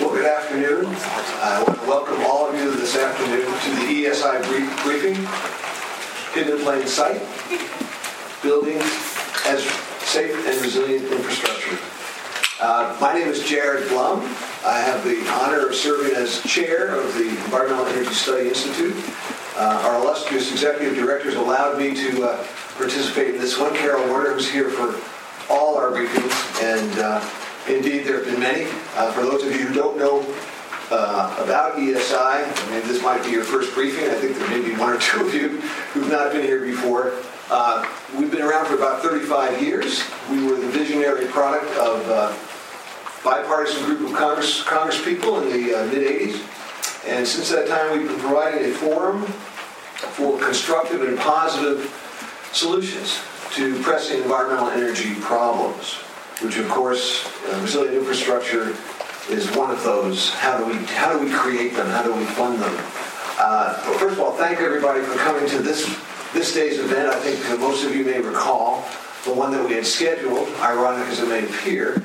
Well, good afternoon. I want to welcome all of you this afternoon to the EESI brief- briefing, Hidden in Plain Sight, Building as Safe and Resilient Infrastructure. Uh, My name is Jared Blum. I have the honor of serving as chair of the Environmental Energy Study Institute. Uh, Our illustrious executive directors allowed me to uh, participate in this one. Carol Werner was here for all our briefings, and uh, indeed there have been many. Uh, For those of you who don't know uh, about EESI, I mean, this might be your first briefing. I think there may be one or two of you who've not been here before. Uh, We've been around for about 35 years. We were the visionary product of uh, bipartisan group of Congress, Congress people in the uh, mid-'80s. And since that time, we've been providing a forum for constructive and positive solutions to pressing environmental energy problems, which of course, uh, resilient infrastructure is one of those. How do we, how do we create them? How do we fund them? Uh, first of all, thank everybody for coming to this, this day's event. I think most of you may recall the one that we had scheduled, ironic as it may appear,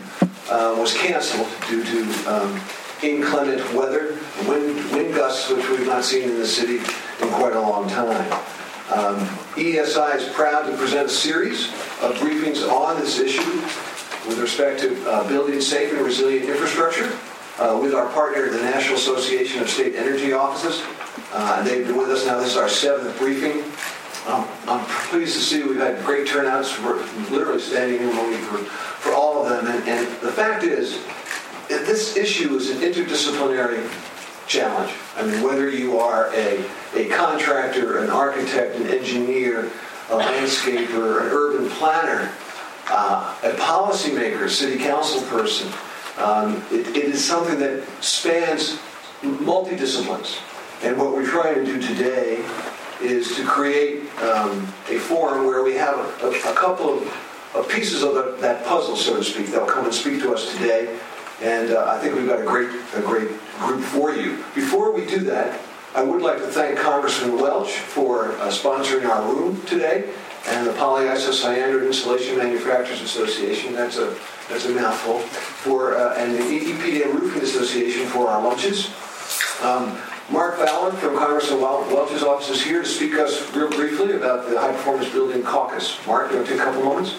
uh, was canceled due to um, inclement weather, wind, wind gusts, which we've not seen in the city in quite a long time. Um, EESI is proud to present a series of briefings on this issue with respect to uh, building safe and resilient infrastructure uh, with our partner, the National Association of State Energy Offices. Uh, they've been with us now. This is our seventh briefing. Um, I'm pleased to see we've had great turnouts. We're literally standing in room for, for all of them. And, and the fact is, this issue is an interdisciplinary challenge. I mean, whether you are a, a contractor, an architect, an engineer, a landscaper, an urban planner, uh, a policymaker, city council person, um, it, it is something that spans multidisciplines. And what we're trying to do today is to create um, a forum where we have a, a, couple of, of pieces of the, that puzzle, so to speak. They'll come and speak to us today, and uh, I think we've got a great, a great group for you. Before we do that, I would like to thank Congressman Welch for uh, sponsoring our room today, and the Polyisocyanurate Insulation Manufacturers Association. That's a that's a mouthful. For uh, and the EPDM Roofing Association for our lunches. Um, Mark Fowler from Congressman Welch's office is here to speak us real briefly about the High Performance Building Caucus. Mark, you want to take a couple moments?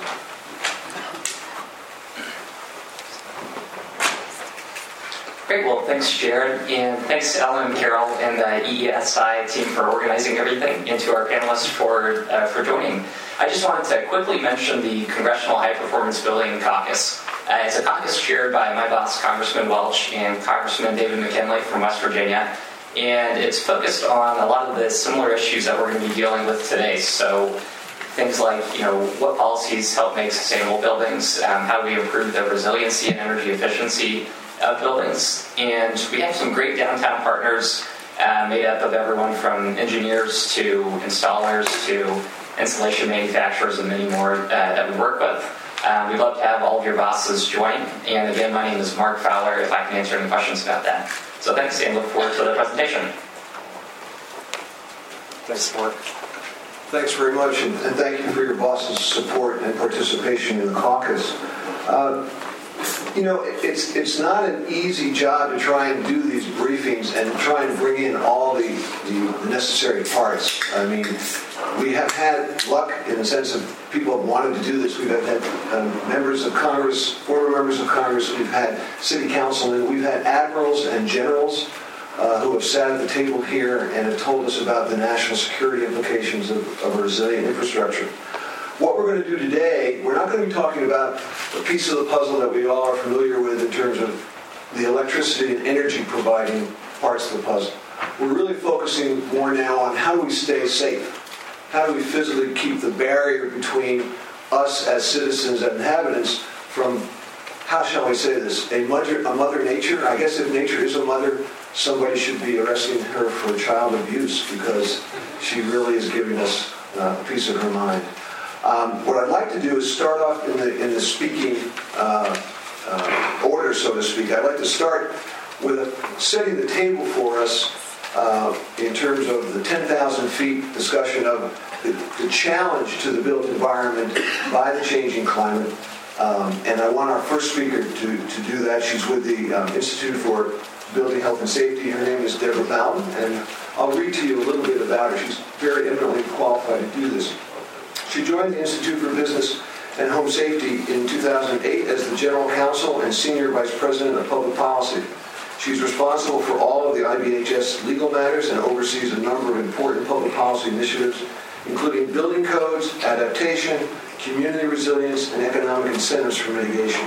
Great. Well, thanks, Jared, and thanks to Ellen and Carol and the EESI team for organizing everything, and to our panelists for uh, for joining. I just wanted to quickly mention the Congressional High Performance Building Caucus. Uh, it's a caucus chaired by my boss, Congressman Welch, and Congressman David McKinley from West Virginia, and it's focused on a lot of the similar issues that we're going to be dealing with today. So things like, you know, what policies help make sustainable buildings, um, how do we improve the resiliency and energy efficiency buildings. And we have some great downtown partners uh, made up of everyone from engineers to installers to installation manufacturers and many more uh, that we work with. Um, we'd love to have all of your bosses join. And again, my name is Mark Fowler, if I can answer any questions about that. So thanks, and look forward to the presentation. Thanks, Mark. Thanks very much, and, and thank you for your boss's support and participation in the caucus. Uh, you know, it's it's not an easy job to try and do these briefings and try and bring in all the, the necessary parts. I mean, we have had luck in the sense of people have wanted to do this. We've had um, members of Congress, former members of Congress, we've had city councilmen, we've had admirals and generals uh, who have sat at the table here and have told us about the national security implications of, of a resilient infrastructure. What we're going to do today, we're not going to be talking about a piece of the puzzle that we all are familiar with in terms of the electricity and energy providing parts of the puzzle. We're really focusing more now on how do we stay safe? How do we physically keep the barrier between us as citizens and inhabitants from, how shall we say this, a mother, a mother nature? I guess if nature is a mother, somebody should be arresting her for child abuse because she really is giving us uh, a piece of her mind. Um, what I'd like to do is start off in the, in the speaking uh, uh, order, so to speak. I'd like to start with a, setting the table for us uh, in terms of the 10,000 feet discussion of the, the, challenge to the built environment by the changing climate. Um, and I want our first speaker to, to do that. She's with the um, Institute for Building Health and Safety. Her name is Deborah Ballen, and I'll read to you a little bit about her. She's very eminently qualified to do this. She joined the Institute for Business and Home Safety in 2008 as the General Counsel and Senior Vice President of Public Policy. She's responsible for all of the IBHS legal matters and oversees a number of important public policy initiatives, including building codes, adaptation, community resilience, and economic incentives for mitigation.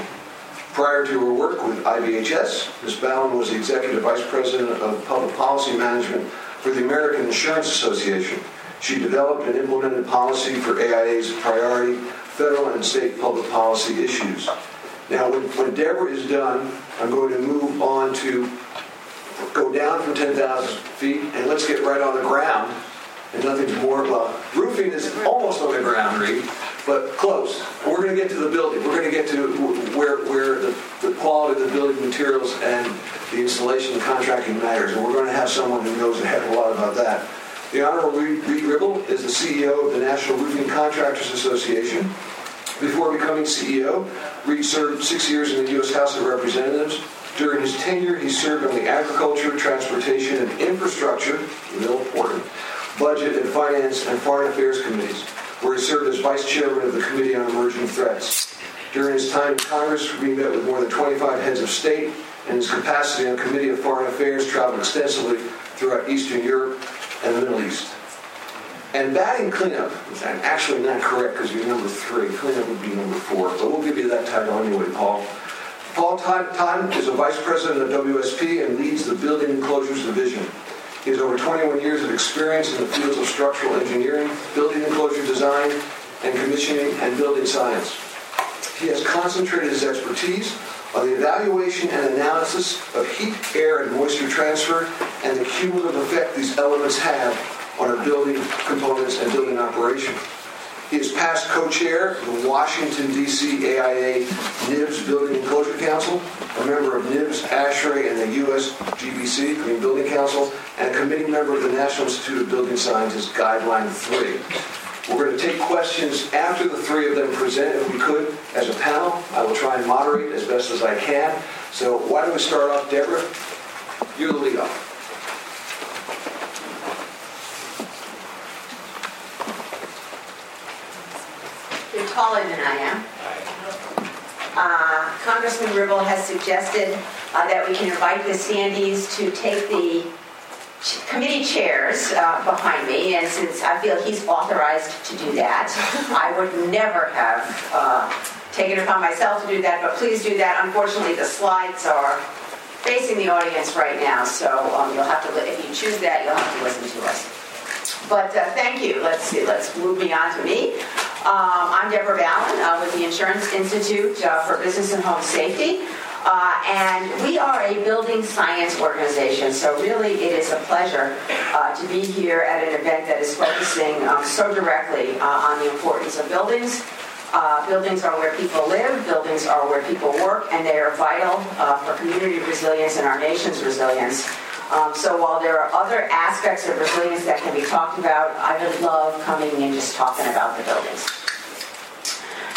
Prior to her work with IBHS, Ms. Ballen was the Executive Vice President of Public Policy Management for the American Insurance Association. She developed and implemented policy for AIA's priority federal and state public policy issues. Now, when, when Deborah is done, I'm going to move on to go down from 10,000 feet and let's get right on the ground. And nothing's more, well, roofing is almost on the ground, Reed, but close. We're going to get to the building. We're going to get to where, where the, the quality of the building materials and the installation and contracting matters. And we're going to have someone who knows a heck of a lot about that. The Honorable Reed, Ribble is the CEO of the National Roofing Contractors Association. Before becoming CEO, Reed served six years in the U.S. House of Representatives. During his tenure, he served on the Agriculture, Transportation, and Infrastructure, real important, Budget and Finance and Foreign Affairs Committees, where he served as Vice Chairman of the Committee on Emerging Threats. During his time in Congress, Reed met with more than 25 heads of state, and his capacity on the Committee of Foreign Affairs traveled extensively throughout Eastern Europe and the Middle East. And batting cleanup actually not correct because you're number three. Cleanup would be number four, but we'll give you that title anyway, Paul. Paul Totten is a vice president of WSP and leads the Building Enclosures Division. He has over 21 years of experience in the fields of structural engineering, building enclosure design, and commissioning and building science. He has concentrated his expertise the evaluation and analysis of heat, air, and moisture transfer and the cumulative effect these elements have on our building components and building operation. He is past co-chair of the Washington, D.C. AIA NIBS Building Enclosure Council, a member of NIBS, ASHRAE, and the U.S. GBC, Green Building Council, and a committee member of the National Institute of Building Sciences Guideline 3. We're going to take questions after the three of them present, if we could, as a panel. I will try and moderate as best as I can. So why don't we start off, Deborah? You're the lead off. You're taller than I am. Uh, Congressman Ribble has suggested uh, that we can invite the standees to take the ch- committee chairs uh, behind me, and since I feel he's authorized to do that, I would never have uh, taken it upon myself to do that, but please do that. Unfortunately, the slides are facing the audience right now, so um, you'll have to, if you choose that, you'll have to listen to us. But uh, thank you. Let's see. Let's move beyond to me. Um, I'm Deborah Ballen uh, with the Insurance Institute uh, for Business and Home Safety. Uh, and we are a building science organization, so really it is a pleasure uh, to be here at an event that is focusing um, so directly uh, on the importance of buildings. Uh, buildings are where people live, buildings are where people work, and they are vital for community resilience and our nation's resilience. Um, so while there are other aspects of resilience that can be talked about, I would love coming and just talking about the buildings.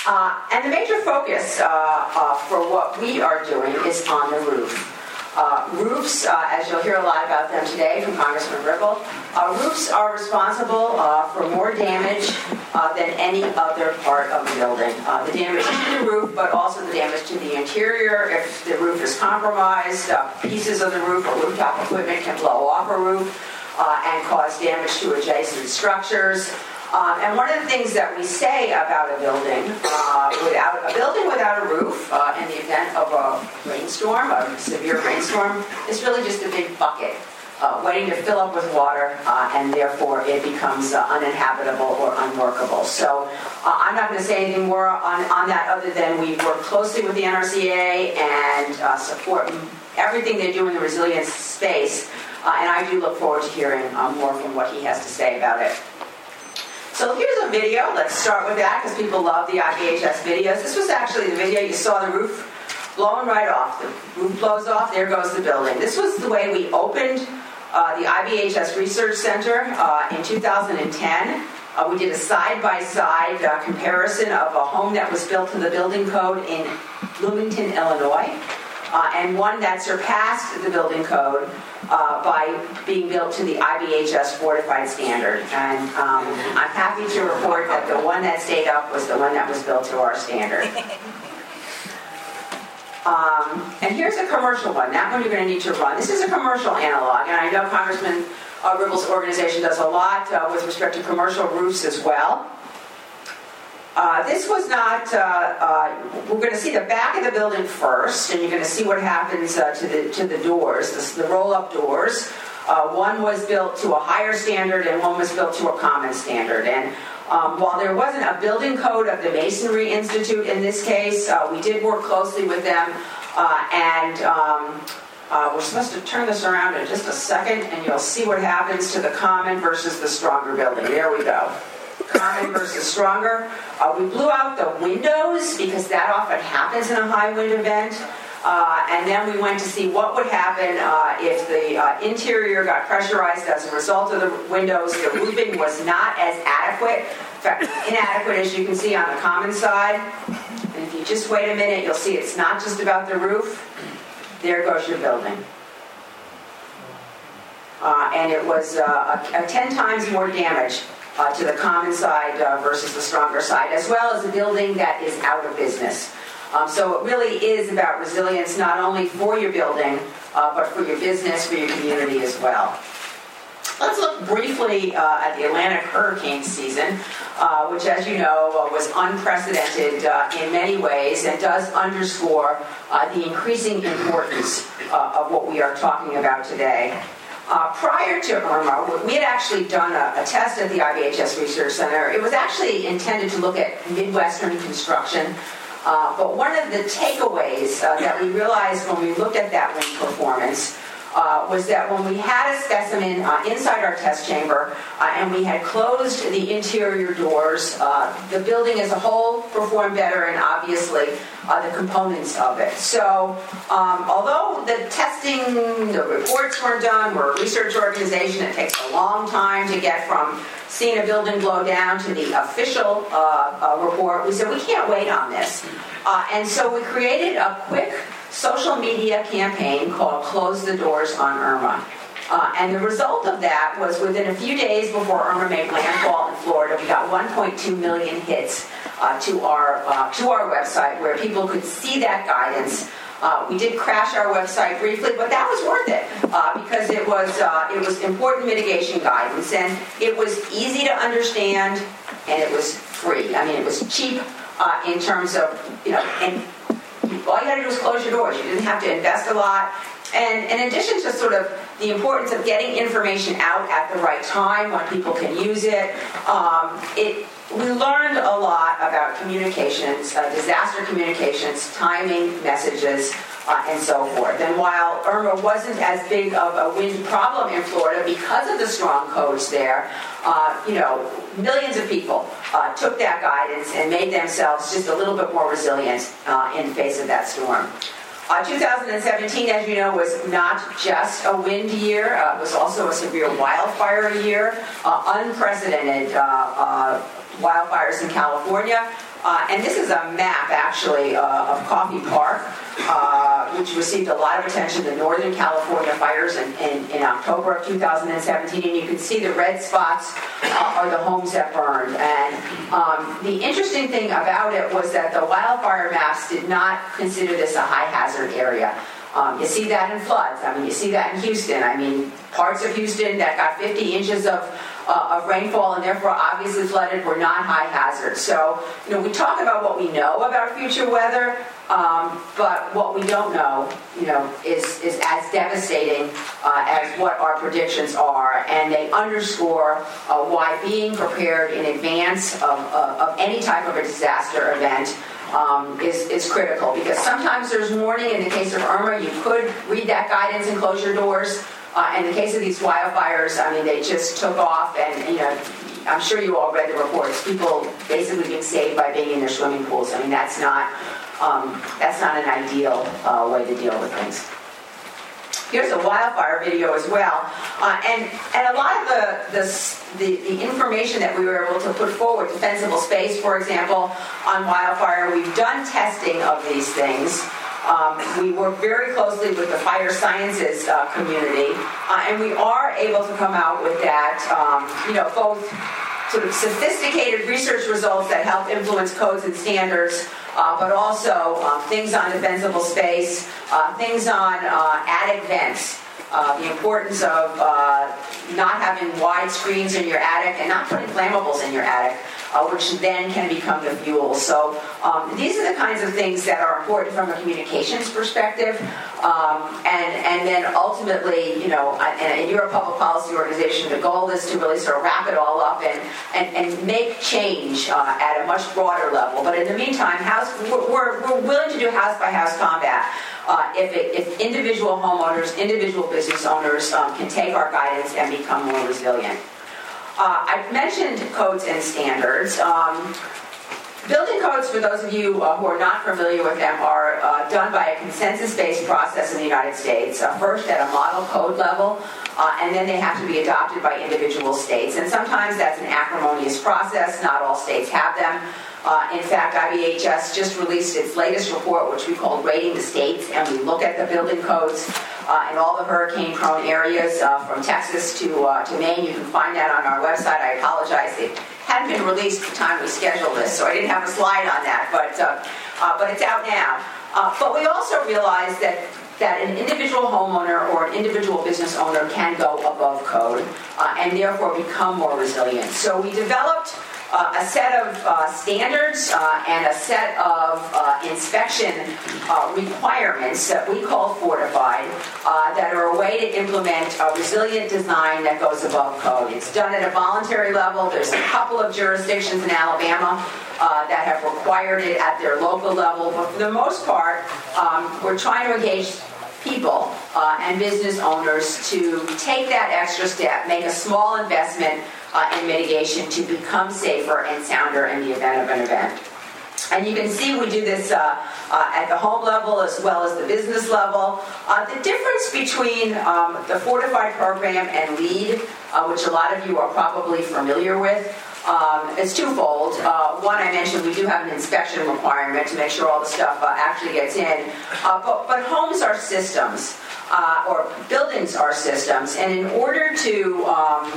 Uh, and the major focus uh, uh, for what we are doing is on the roof. Uh, roofs, uh, as you'll hear a lot about them today from Congressman Ribble, uh, roofs are responsible uh, for more damage than any other part of the building. The damage to the roof, but also the damage to the interior. If the roof is compromised, pieces of the roof or rooftop equipment can blow off a roof and cause damage to adjacent structures. Um, and one of the things that we say about a building, uh, without a building without a roof, uh, in the event of a rainstorm, a severe rainstorm, is really just a big bucket. Uh, waiting to fill up with water, uh, and therefore it becomes uh, uninhabitable or unworkable. So uh, I'm not going to say anything more on, on that other than we work closely with the NRCA and support everything they do in the resilience space. and I do look forward to hearing more from what he has to say about it. So here's a video. Let's start with that because people love the IBHS videos. This was actually the video you saw the roof blowing right off. The roof blows off, there goes the building. This was the way we opened uh, the IBHS Research Center uh, in 2010. Uh, we did a side-by-side uh, comparison of a home that was built to the building code in Bloomington, Illinois, uh, and one that surpassed the building code uh, by being built to the IBHS fortified standard. And um, I'm happy to report that the one that stayed up was the one that was built to our standard. Um, and here's a commercial one. That one you're going to need to run. This is a commercial analog, and I know Congressman uh, Ribble's organization does a lot uh, with respect to commercial roofs as well. Uh, this was not, uh, uh, we're going to see the back of the building first, and you're going to see what happens uh, to, the, to the doors, the, the roll up doors. one was built to a higher standard, and one was built to a common standard. And um, while there wasn't a building code of the Masonry Institute in this case, uh, we did work closely with them, uh, and um, uh, we're supposed to turn this around in just a second, and you'll see what happens to the common versus the stronger building. There we go. Common versus stronger. Uh, we blew out the windows because that often happens in a high wind event. Uh, and then we went to see what would happen uh, if the uh, interior got pressurized as a result of the windows. The roofing was not as adequate, in fact, inadequate as you can see on the common side. And if you just wait a minute, you'll see it's not just about the roof. There goes your building. Uh, and it was uh, a, a 10 times more damage uh, to the common side uh, versus the stronger side, as well as a building that is out of business. Um, so it really is about resilience not only for your building, uh, but for your business, for your community as well. Let's look briefly uh, at the Atlantic hurricane season, uh, which, as you know, uh, was unprecedented uh, in many ways and does underscore uh, the increasing importance of what we are talking about today. Prior to Irma, we had actually done a, a test at the IBHS Research Center. It was actually intended to look at Midwestern construction uh, but one of the takeaways uh, that we realized when we looked at that wind performance uh, was that when we had a specimen uh, inside our test chamber uh, and we had closed the interior doors, uh, the building as a whole performed better and obviously the components of it. So, um, although the testing, the reports weren't done, we're a research organization, it takes a long time to get from seeing a building blow down to the official uh, uh, report, we said we can't wait on this. Uh, and so we created a quick social media campaign called Close the Doors on Irma. Uh, and the result of that was within a few days before Irma made landfall in Florida, we got 1.2 million hits uh, to our uh, to our website where people could see that guidance. Uh, we did crash our website briefly, but that was worth it uh, because it was uh, it was important mitigation guidance and it was easy to understand and it was free. I mean, it was cheap in terms of you know, and all you had to do was close your doors. You didn't have to invest a lot. And in addition to sort of the importance of getting information out at the right time when people can use it, um, it we learned a lot about communications, uh, disaster communications, timing messages, uh, and so forth. And while Irma wasn't as big of a wind problem in Florida because of the strong codes there, uh, you know, millions of people uh, took that guidance and made themselves just a little bit more resilient uh, in the face of that storm. Uh, 2017, as you know, was not just a wind year. Uh, it was also a severe wildfire year, unprecedented wildfires in California. Uh, and this is a map, actually, uh, of Coffey Park, uh, which received a lot of attention, the Northern California fires in, in, in, October of 2017. And you can see the red spots uh, are the homes that burned. And um, the interesting thing about it was that the wildfire maps did not consider this a high hazard area. Um, you see that in floods. I mean, you see that in Houston. I mean, parts of Houston that got 50 inches of uh, of rainfall and therefore obviously flooded were not high hazard. So, you know, we talk about what we know about future weather, um, but what we don't know, you know, is, is as devastating uh, as what our predictions are. And they underscore uh, why being prepared in advance of, of any type of a disaster event um, is, is critical because sometimes there's warning. In the case of Irma, you could read that guidance and close your doors. Uh, in the case of these wildfires, I mean, they just took off, and you know, I'm sure you all read the reports. People basically being saved by being in their swimming pools. I mean, that's not um, that's not an ideal uh, way to deal with things. Here's a wildfire video as well. Uh, and, and a lot of the, the, the, the, information that we were able to put forward, defensible space, for example, on wildfire, we've done testing of these things. Um, we work very closely with the fire sciences uh, community, uh, and we are able to come out with that, um, you know, both sort of sophisticated research results that help influence codes and standards, uh, but also uh, things on defensible space, uh, things on uh, attic vents. Uh, the importance of uh, not having wide screens in your attic and not putting flammables in your attic uh, which then can become the fuel. So um, these are the kinds of things that are important from a communications perspective. Um, and, and then ultimately, you know, and you're a public policy organization, the goal is to really sort of wrap it all up and, and, and make change uh, at a much broader level. But in the meantime, house, we're, we're willing to do house by house combat. Uh, if, it, if, individual homeowners, individual business owners um, can take our guidance and become more resilient. Uh, I've mentioned codes and standards. Um, building codes, for those of you uh, who are not familiar with them, are uh, done by a consensus-based process in the United States. Uh, first at a model code level, uh, and then they have to be adopted by individual states. And sometimes that's an acrimonious process. Not all states have them. Uh, in fact, IBHS just released its latest report, which we call Rating the States, and we look at the building codes uh, in all the hurricane-prone areas uh, from Texas to, uh, to Maine. You can find that on our website. I apologize. It hadn't been released the time we scheduled this, so I didn't have a slide on that, but, uh, uh, but it's out now. but we also realize that that an individual homeowner or an individual business owner can go above code uh, and therefore become more resilient. So we developed uh, a set of uh, standards uh, and a set of uh, inspection uh, requirements that we call fortified uh, that are a way to implement a resilient design that goes above code. It's done at a voluntary level. There's a couple of jurisdictions in Alabama that have required it at their local level, but for the most part, um, we're trying to engage people and business owners to take that extra step, make a small investment uh, in mitigation to become safer and sounder in the event of an event. And you can see we do this uh, uh, at the home level as well as the business level. Uh, the difference between um, the Fortified program and LEED, uh, which a lot of you are probably familiar with, um, is twofold. Uh, one, I mentioned we do have an inspection requirement to make sure all the stuff uh, actually gets in. but, but homes are systems, or buildings are systems, and in order to um,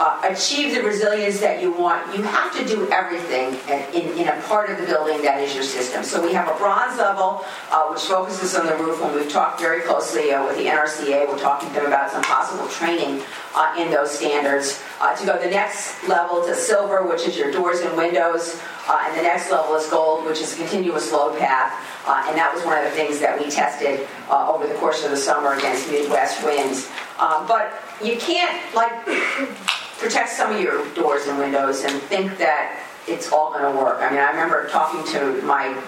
uh, achieve the resilience that you want, you have to do everything in, in, a part of the building that is your system. So we have a bronze level, uh, which focuses on the roof, and we've talked very closely uh, with the NRCA. We're talking to them about some possible training uh, in those standards. Uh, to go the next level to silver, which is your doors and windows, uh, and the next level is gold, which is a continuous load path. and that was one of the things that we tested over the course of the summer against Midwest winds. but you can't, like, protect some of your doors and windows and think that it's all going to work. I mean, I remember talking to my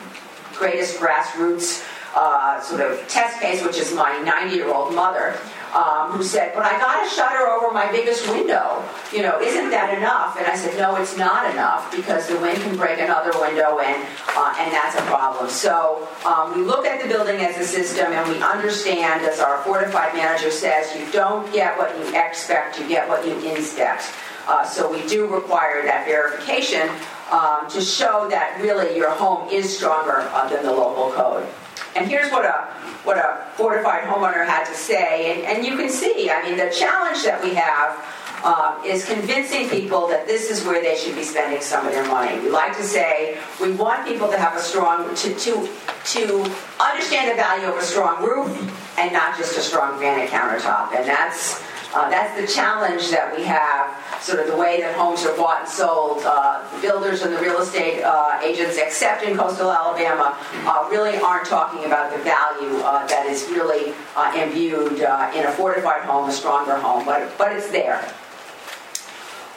greatest grassroots uh, sort of test case, which is my 90 year old mother, um, who said, But I got a shutter over my biggest window. You know, isn't that enough? And I said, No, it's not enough because the wind can break another window in, uh, and that's a problem. So um, we look at the building as a system and we understand, as our fortified manager says, you don't get what you expect, you get what you inspect. Uh, so we do require that verification um, to show that really your home is stronger uh, than the local code. And here's what a what a fortified homeowner had to say, and, and you can see. I mean, the challenge that we have um, is convincing people that this is where they should be spending some of their money. We like to say we want people to have a strong to to to understand the value of a strong roof and not just a strong granite countertop, and that's uh, that's the challenge that we have, sort of the way that homes are bought and sold. Uh, builders and the real estate uh, agents, except in coastal Alabama, uh, really aren't talking about the value uh, that is really uh, imbued in a fortified home, a stronger home, but, but it's there.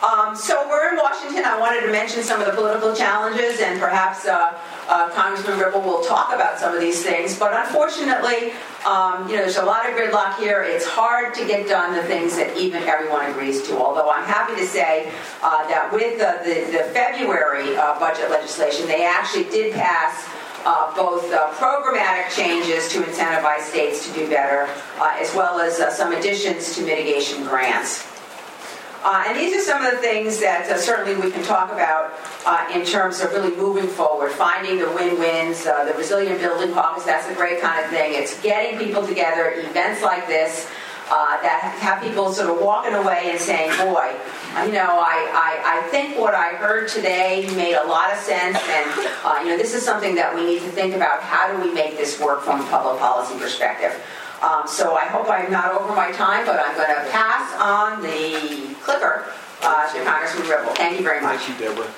Um, so we're in Washington. I wanted to mention some of the political challenges, and perhaps uh, uh, Congressman Ribble will talk about some of these things. But unfortunately, um, you know, there's a lot of gridlock here. It's hard to get done the things that even everyone agrees to. Although I'm happy to say uh, that with the, the, the February uh, budget legislation, they actually did pass uh, both uh, programmatic changes to incentivize states to do better, uh, as well as uh, some additions to mitigation grants. Uh, and these are some of the things that uh, certainly we can talk about uh, in terms of really moving forward, finding the win-wins, uh, the resilient building caucus, that's a great kind of thing. It's getting people together, events like this, uh, that have people sort of walking away and saying, boy, you know, I, I, I think what I heard today made a lot of sense, and, uh, you know, this is something that we need to think about. How do we make this work from a public policy perspective? Um, so I hope I'm not over my time, but I'm going to pass on the clicker uh, to Congressman Ribble. Thank you very much. Thank you, Deborah.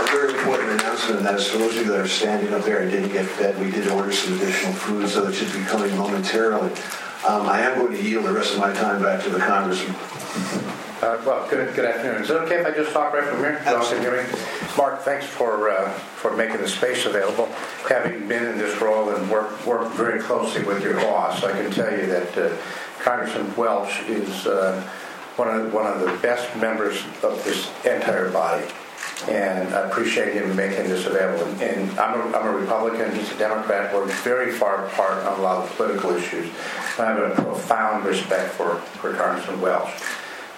A very important announcement, and that is for those of you that are standing up there and didn't get fed, we did order some additional food, so it should be coming momentarily. Um, I am going to yield the rest of my time back to the congressman. Uh, Well, good, good afternoon. Is it okay if I just talk right from here? So y'all hear me? Mark, thanks for, uh, for making the space available. Having been in this role and worked, worked very closely with your boss, I can tell you that uh, Congressman Welch is uh, one of, one of the best members of this entire body. And I appreciate him making this available. And I'm a, I'm a Republican, he's a Democrat. We're very far apart on a lot of political issues. I have a profound respect for, for Congressman Welch.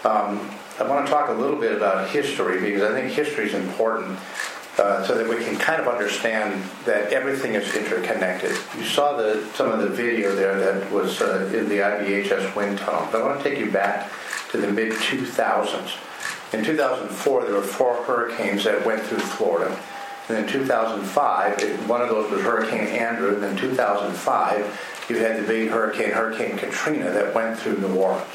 Um, I want to talk a little bit about history because I think history is important uh, so that we can kind of understand that everything is interconnected. You saw the, some of the video there that was uh, in the IBHS wind tunnel. But I want to take you back to the mid 2000s. In 2004, there were four hurricanes that went through Florida. And in 2005, it, one of those was Hurricane Andrew. And then 2005, you had the big hurricane, Hurricane Katrina, that went through New Orleans.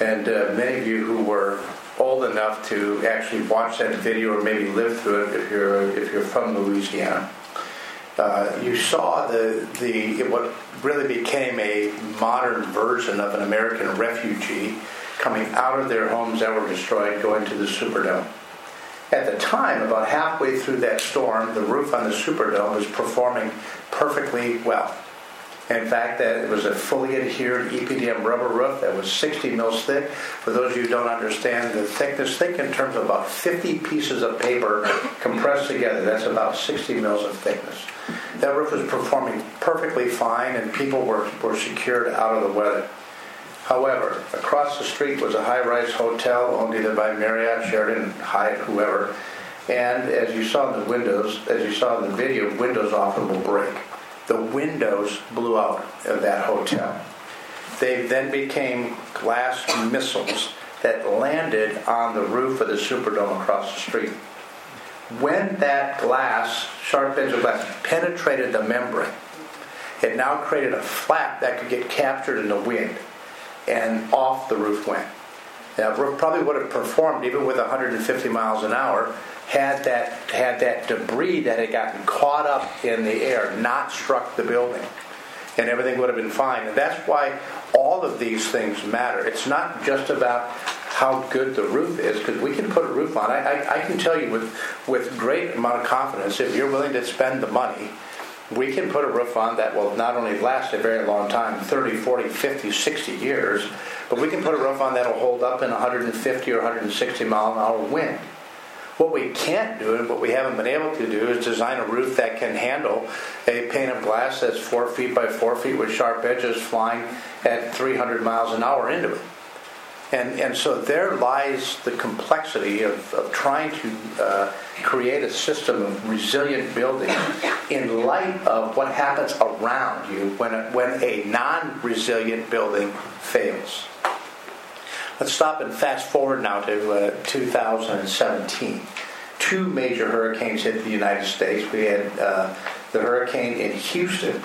And uh, many of you who were old enough to actually watch that video or maybe live through it if you're if you're from Louisiana, uh, you saw the the what really became a modern version of an American refugee coming out of their homes that were destroyed, going to the Superdome. At the time, about halfway through that storm, the roof on the Superdome was performing perfectly well. In fact, that it was a fully adhered EPDM rubber roof that was 60 mils thick. For those of you who don't understand the thickness, thick in terms of about 50 pieces of paper compressed together. That's about 60 mils of thickness. That roof was performing perfectly fine, and people were, were secured out of the weather. However, across the street was a high-rise hotel owned either by Marriott, Sheraton, Hyatt, whoever. And as you saw in the windows, as you saw in the video, windows often will break the windows blew out of that hotel. They then became glass missiles that landed on the roof of the Superdome across the street. When that glass, sharp edge of glass, penetrated the membrane, it now created a flap that could get captured in the wind, and off the roof went. Now, probably would have performed even with 150 miles an hour had that had that debris that had gotten caught up in the air not struck the building and everything would have been fine. And that's why all of these things matter. It's not just about how good the roof is because we can put a roof on. I, I, I can tell you with with great amount of confidence if you're willing to spend the money we can put a roof on that will not only last a very long time 30 40 50 60 years but we can put a roof on that'll hold up in 150 or 160 mile an hour wind what we can't do and what we haven't been able to do is design a roof that can handle a pane of glass that's four feet by four feet with sharp edges flying at 300 miles an hour into it. And, and so there lies the complexity of, of trying to uh, create a system of resilient building in light of what happens around you when a, when a non resilient building fails. Let's stop and fast forward now to uh, 2017. Two major hurricanes hit the United States. We had uh, the hurricane in Houston,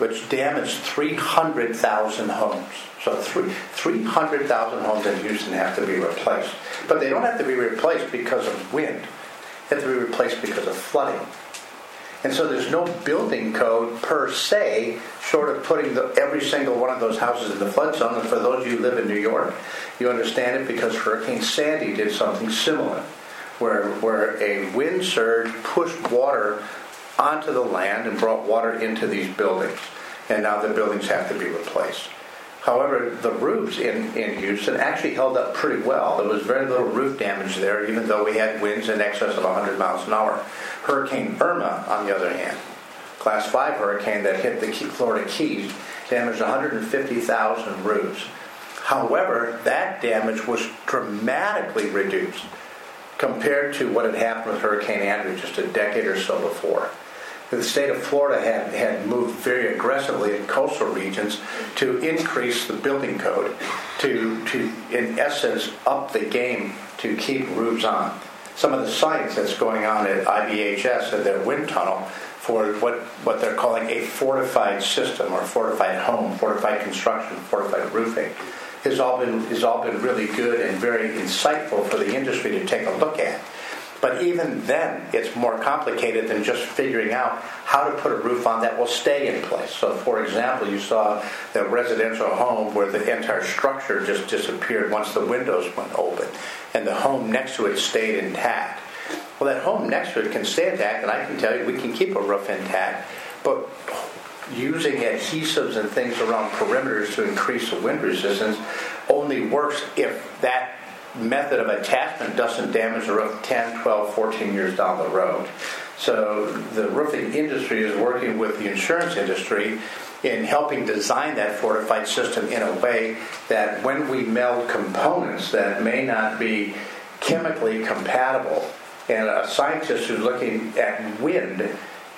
which damaged 300,000 homes. So three, 300,000 homes in Houston have to be replaced. But they don't have to be replaced because of wind. They have to be replaced because of flooding. And so there's no building code per se, short of putting the, every single one of those houses in the flood zone. And for those of you who live in New York, you understand it because Hurricane Sandy did something similar, where, where a wind surge pushed water onto the land and brought water into these buildings. And now the buildings have to be replaced. However, the roofs in, in Houston actually held up pretty well. There was very little roof damage there, even though we had winds in excess of 100 miles an hour. Hurricane Irma, on the other hand, class 5 hurricane that hit the Florida Keys, damaged 150,000 roofs. However, that damage was dramatically reduced compared to what had happened with Hurricane Andrew just a decade or so before the state of Florida had, had moved very aggressively in coastal regions to increase the building code, to, to, in essence, up the game to keep roofs on. Some of the science that's going on at IBHS at their wind tunnel for what, what they're calling a fortified system or fortified home, fortified construction, fortified roofing, has all been, has all been really good and very insightful for the industry to take a look at. But even then, it's more complicated than just figuring out how to put a roof on that will stay in place. So, for example, you saw the residential home where the entire structure just disappeared once the windows went open, and the home next to it stayed intact. Well, that home next to it can stay intact, and I can tell you we can keep a roof intact, but using adhesives and things around perimeters to increase the wind resistance only works if that method of attachment doesn't damage the roof 10, 12, 14 years down the road. So the roofing industry is working with the insurance industry in helping design that fortified system in a way that when we meld components that may not be chemically compatible, and a scientist who's looking at wind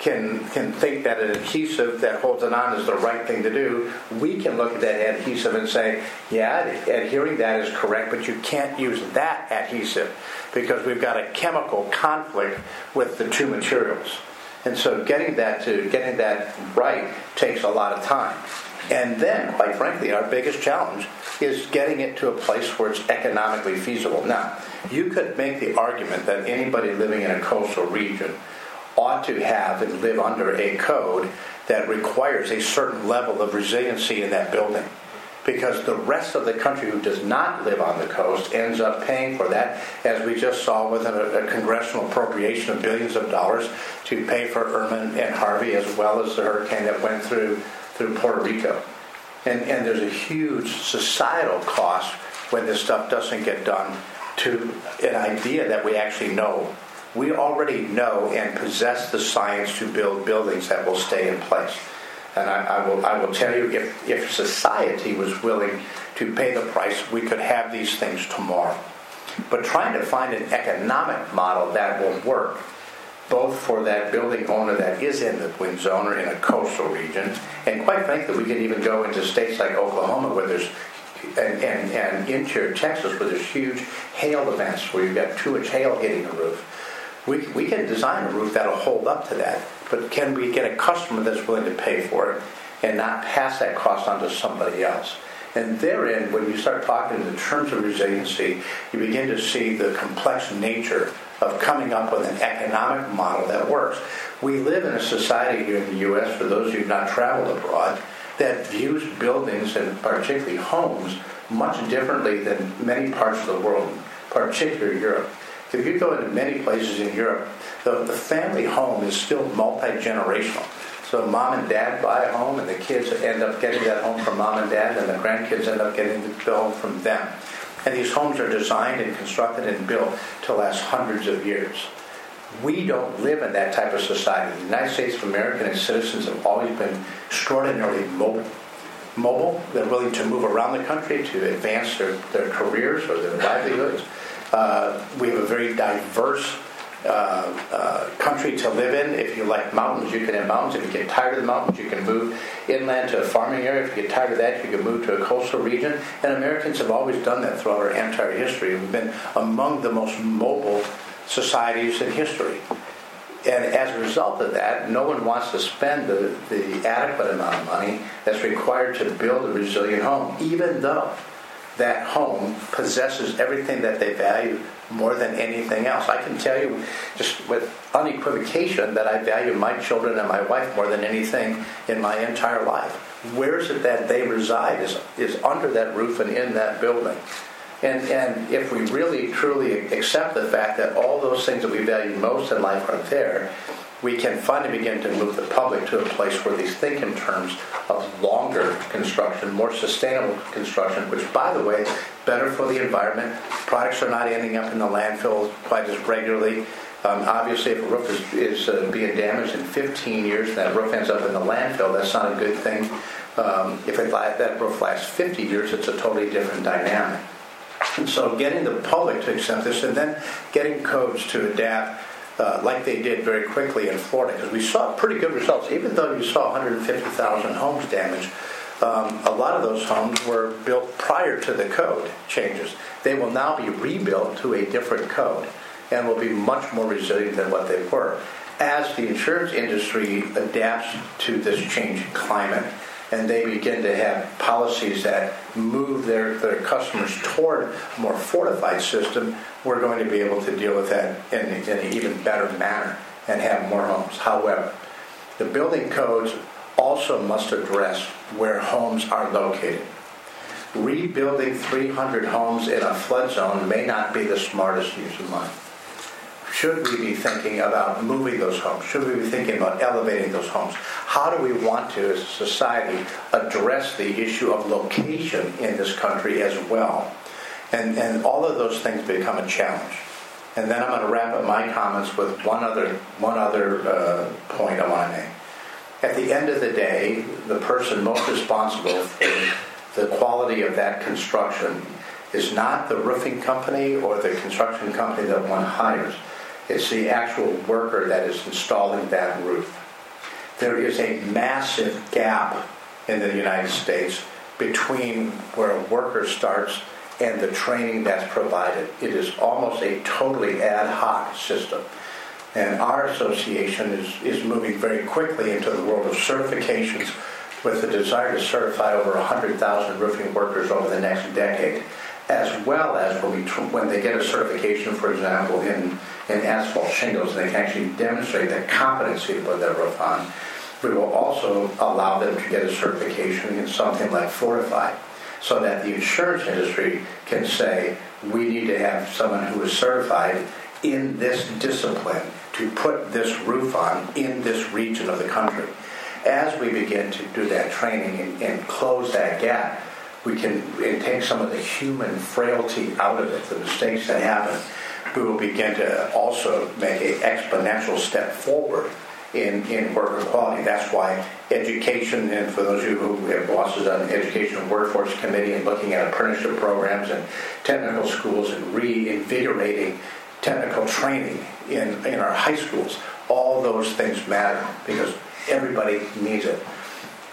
can can think that an adhesive that holds it on is the right thing to do, we can look at that adhesive and say, yeah, adhering that is correct, but you can't use that adhesive because we've got a chemical conflict with the two materials. And so getting that to getting that right takes a lot of time. And then, quite frankly, our biggest challenge is getting it to a place where it's economically feasible. Now, you could make the argument that anybody living in a coastal region ought to have and live under a code that requires a certain level of resiliency in that building. Because the rest of the country who does not live on the coast ends up paying for that, as we just saw with a, a congressional appropriation of billions of dollars to pay for Irma and Harvey, as well as the hurricane that went through through Puerto Rico. And, and there's a huge societal cost when this stuff doesn't get done to an idea that we actually know we already know and possess the science to build buildings that will stay in place. And I, I, will, I will tell you, if, if society was willing to pay the price, we could have these things tomorrow. But trying to find an economic model that will work, both for that building owner that is in the wind zone or in a coastal region, and quite frankly, we could even go into states like Oklahoma where there's and, and, and interior Texas where there's huge hail events where you've got two inch hail hitting the roof we, we can design a roof that'll hold up to that, but can we get a customer that's willing to pay for it and not pass that cost on to somebody else? And therein, when you start talking in terms of resiliency, you begin to see the complex nature of coming up with an economic model that works. We live in a society here in the U.S., for those of you who have not traveled abroad, that views buildings and particularly homes much differently than many parts of the world, particularly Europe. If you go into many places in Europe, the, the family home is still multi-generational. So mom and dad buy a home, and the kids end up getting that home from mom and dad, and the grandkids end up getting the home from them. And these homes are designed and constructed and built to last hundreds of years. We don't live in that type of society. The United States of America and its citizens have always been extraordinarily mobile. Mobile, they're willing to move around the country to advance their, their careers or their livelihoods. Uh, we have a very diverse uh, uh, country to live in. If you like mountains, you can have mountains. If you get tired of the mountains, you can move inland to a farming area. If you get tired of that, you can move to a coastal region. And Americans have always done that throughout our entire history. We've been among the most mobile societies in history. And as a result of that, no one wants to spend the, the adequate amount of money that's required to build a resilient home, even though that home possesses everything that they value more than anything else. I can tell you just with unequivocation that I value my children and my wife more than anything in my entire life. Where is it that they reside is, is under that roof and in that building. And, and if we really truly accept the fact that all those things that we value most in life are there, we can finally begin to move the public to a place where they think in terms of longer construction, more sustainable construction, which, by the way, better for the environment. Products are not ending up in the landfill quite as regularly. Um, obviously, if a roof is, is uh, being damaged in 15 years and that roof ends up in the landfill, that's not a good thing. Um, if it, that roof lasts 50 years, it's a totally different dynamic. And so getting the public to accept this and then getting codes to adapt uh, like they did very quickly in Florida, because we saw pretty good results. Even though you saw 150,000 homes damaged, um, a lot of those homes were built prior to the code changes. They will now be rebuilt to a different code and will be much more resilient than what they were. As the insurance industry adapts to this changing climate, and they begin to have policies that move their, their customers toward a more fortified system, we're going to be able to deal with that in, in an even better manner and have more homes. However, the building codes also must address where homes are located. Rebuilding 300 homes in a flood zone may not be the smartest use of money. Should we be thinking about moving those homes? Should we be thinking about elevating those homes? How do we want to, as a society, address the issue of location in this country as well? And, and all of those things become a challenge. And then I'm going to wrap up my comments with one other, one other uh, point I want to make. At the end of the day, the person most responsible for the quality of that construction is not the roofing company or the construction company that one hires. It's the actual worker that is installing that roof. There is a massive gap in the United States between where a worker starts and the training that's provided. It is almost a totally ad hoc system. And our association is, is moving very quickly into the world of certifications with the desire to certify over 100,000 roofing workers over the next decade as well as when, we, when they get a certification, for example, in, in asphalt shingles, and they can actually demonstrate their competency put that roof on, we will also allow them to get a certification in something like Fortified, so that the insurance industry can say, we need to have someone who is certified in this discipline to put this roof on in this region of the country. As we begin to do that training and, and close that gap, we can take some of the human frailty out of it, the mistakes that happen, we will begin to also make an exponential step forward in, in worker quality. That's why education, and for those of you who have bosses on the Education Workforce Committee and looking at apprenticeship programs and technical schools and reinvigorating technical training in, in our high schools, all those things matter because everybody needs it.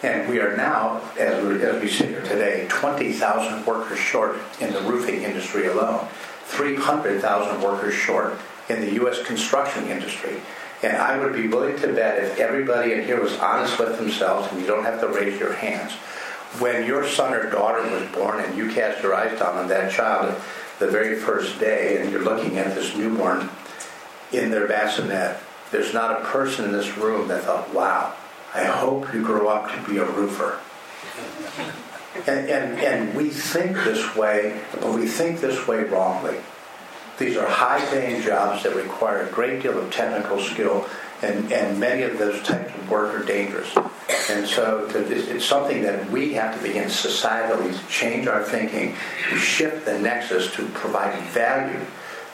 And we are now, as we, as we sit here today, 20,000 workers short in the roofing industry alone, 300,000 workers short in the U.S. construction industry. And I would be willing to bet if everybody in here was honest with themselves, and you don't have to raise your hands, when your son or daughter was born and you cast your eyes down on that child the very first day, and you're looking at this newborn in their bassinet, there's not a person in this room that thought, wow, I hope you grow up to be a roofer. And, and, and we think this way, but we think this way wrongly. These are high paying jobs that require a great deal of technical skill, and, and many of those types of work are dangerous. And so it's something that we have to begin societally to change our thinking, to shift the nexus to provide value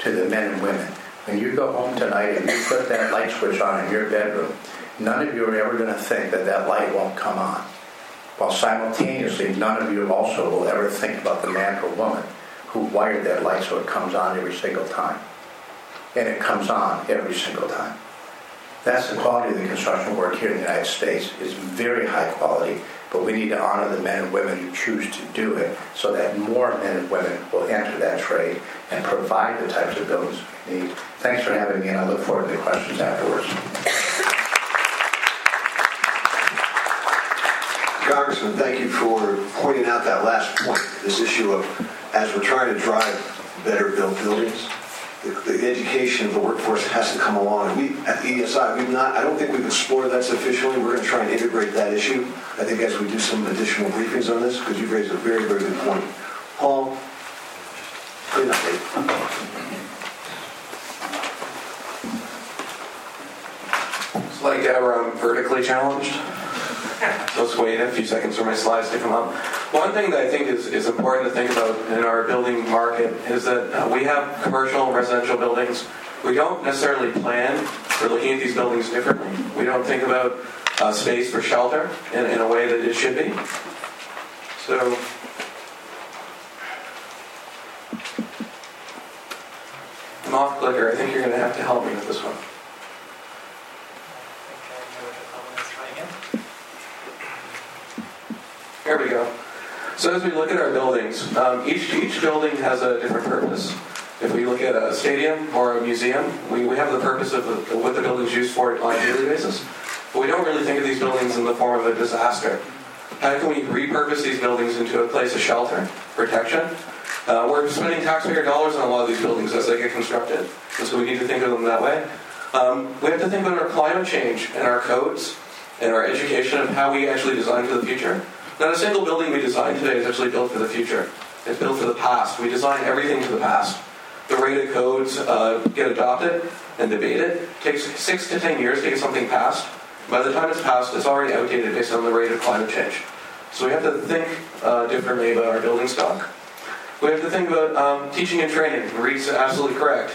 to the men and women. When you go home tonight and you put that light switch on in your bedroom, none of you are ever going to think that that light won't come on. While simultaneously, none of you also will ever think about the man or woman who wired that light so it comes on every single time. And it comes on every single time. That's the quality of the construction work here in the United States. It's very high quality, but we need to honor the men and women who choose to do it so that more men and women will enter that trade and provide the types of buildings we need. Thanks for having me, and I look forward to the questions afterwards. Congressman, thank you for pointing out that last point, this issue of as we're trying to drive better built buildings, the, the education of the workforce has to come along. We at EESI, we've not, I don't think we've explored that sufficiently. We're going to try and integrate that issue. I think as we do some additional briefings on this, because you've raised a very, very good point. Paul, clean update. like Deborah, I'm vertically challenged. Let's wait a few seconds for my slides to come up. One thing that I think is, is important to think about in our building market is that uh, we have commercial and residential buildings. We don't necessarily plan for looking at these buildings differently. We don't think about uh, space for shelter in, in a way that it should be. So I'm off clicker. I think you're going to have to help me with this one. Here we go. So as we look at our buildings, um, each, each building has a different purpose. If we look at a stadium or a museum, we, we have the purpose of the, what the building's used for on a daily basis. But we don't really think of these buildings in the form of a disaster. How can we repurpose these buildings into a place of shelter, protection? Uh, we're spending taxpayer dollars on a lot of these buildings as they get constructed, and so we need to think of them that way. Um, we have to think about our climate change and our codes and our education of how we actually design for the future. Not a single building we design today is actually built for the future. It's built for the past. We design everything for the past. The rate of codes uh, get adopted and debated. It takes six to ten years to get something passed. By the time it's passed, it's already outdated based on the rate of climate change. So we have to think uh, differently about our building stock. We have to think about um, teaching and training. Reed's absolutely correct.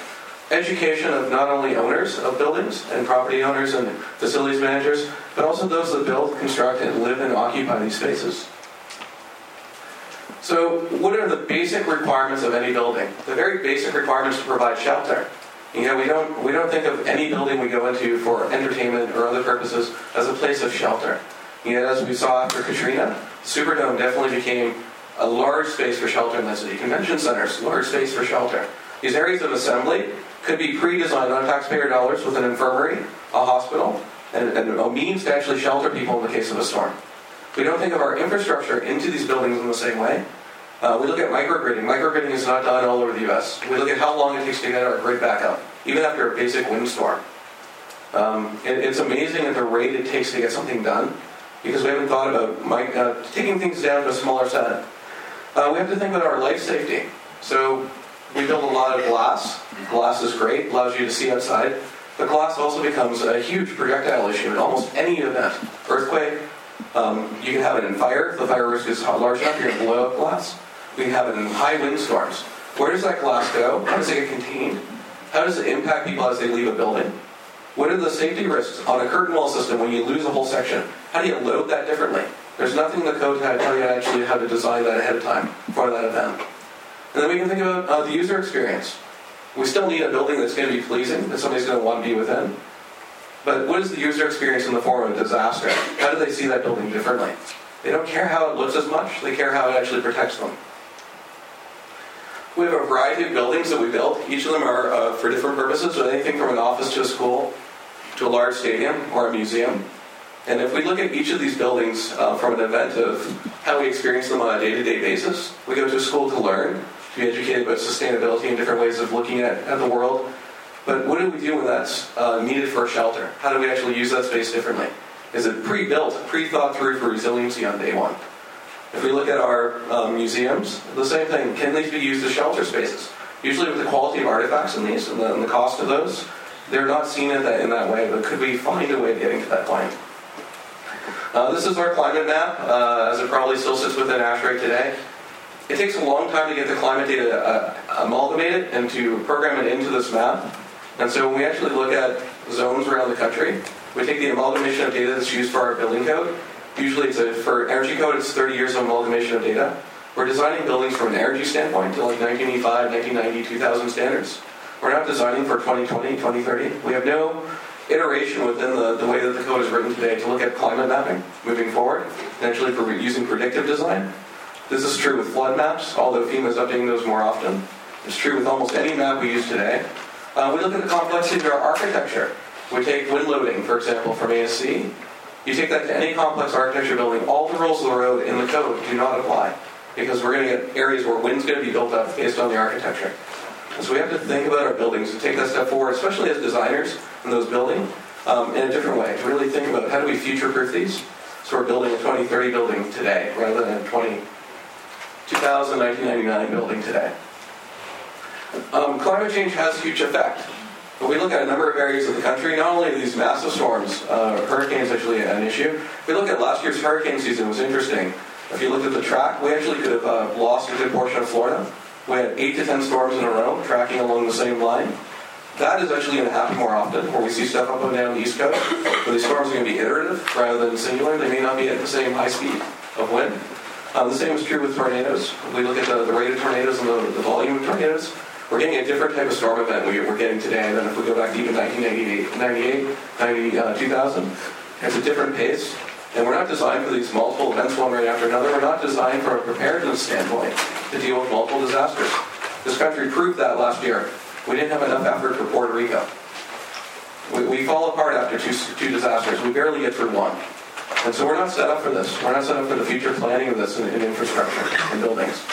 Education of not only owners of buildings and property owners and facilities managers, but also those that build, construct, and live and occupy these spaces. So, what are the basic requirements of any building? The very basic requirements to provide shelter. You know, we don't we don't think of any building we go into for entertainment or other purposes as a place of shelter. You know, as we saw after Katrina, Superdome definitely became a large space for shelter in the city. Convention centers, large space for shelter. These areas of assembly could be pre-designed on taxpayer dollars with an infirmary, a hospital, and, and a means to actually shelter people in the case of a storm. We don't think of our infrastructure into these buildings in the same way. Uh, we look at microgridding. Microgridding is not done all over the U.S. We look at how long it takes to get our grid back up, even after a basic windstorm. Um, it, it's amazing at the rate it takes to get something done because we haven't thought about mic- uh, taking things down to a smaller set. Uh, we have to think about our life safety. So we build a lot of glass. Glass is great, allows you to see outside. But glass also becomes a huge projectile issue in almost any event. Earthquake, um, you can have it in fire. The fire risk is large enough, you're going to blow up glass. We have it in high windstorms. Where does that glass go? How does it get contained? How does it impact people as they leave a building? What are the safety risks on a curtain wall system when you lose a whole section? How do you load that differently? There's nothing in the code to tell you actually how to design that ahead of time for that event. And then we can think about uh, the user experience. We still need a building that's going to be pleasing, that somebody's going to want to be within. But what is the user experience in the form of a disaster? How do they see that building differently? They don't care how it looks as much, they care how it actually protects them. We have a variety of buildings that we built. Each of them are uh, for different purposes, so anything from an office to a school to a large stadium or a museum. And if we look at each of these buildings uh, from an event of how we experience them on a day-to-day basis, we go to school to learn, to be educated about sustainability and different ways of looking at, at the world. But what do we do when that's uh, needed for a shelter? How do we actually use that space differently? Is it pre-built, pre-thought through for resiliency on day one? If we look at our um, museums, the same thing. Can these be used as shelter spaces? Usually with the quality of artifacts in these and the, and the cost of those, they're not seen in that, in that way, but could we find a way of getting to that point? Uh, this is our climate map, uh, as it probably still sits within ASHRAE today. It takes a long time to get the climate data uh, amalgamated and to program it into this map. And so when we actually look at zones around the country, we take the amalgamation of data that's used for our building code. Usually it's a, for energy code, it's 30 years of amalgamation of data. We're designing buildings from an energy standpoint to like 1985, 1990, 2000 standards. We're not designing for 2020, 2030. We have no iteration within the, the way that the code is written today to look at climate mapping moving forward, and for using predictive design. This is true with flood maps, although FEMA is updating those more often. It's true with almost any map we use today. Uh, we look at the complexity of our architecture. We take wind loading, for example, from ASCE. You take that to any complex architecture building, all the rules of the road in the code do not apply because we're going to get areas where wind's going to be built up based on the architecture. And so we have to think about our buildings and take that step forward, especially as designers in those buildings, um, in a different way. To really think about how do we future-proof these? So we're building a 2030 building today rather than a 20, 2000, 1999 building today. Um, climate change has a huge effect. But we look at a number of areas of the country, not only these massive storms, uh, hurricanes actually an issue. We look at last year's hurricane season, was interesting. If you looked at the track, we actually could have uh, lost a good portion of Florida. We had eight to ten storms in a row tracking along the same line. That is actually going to happen more often, where we see stuff up and down the East Coast, where these storms are going to be iterative rather than singular. They may not be at the same high speed of wind. Uh, the same is true with tornadoes. We look at the, the rate of tornadoes and the, the volume of tornadoes. We're getting a different type of storm event we, we're getting today than if we go back to even 1998, 98, 90, uh, 2000. It's a different pace. And we're not designed for these multiple events one right after another. We're not designed from a preparedness standpoint to deal with multiple disasters. This country proved that last year. We didn't have enough effort for Puerto Rico. We, we fall apart after two, two disasters. We barely get through one. And so we're not set up for this. We're not set up for the future planning of this in, in infrastructure and buildings.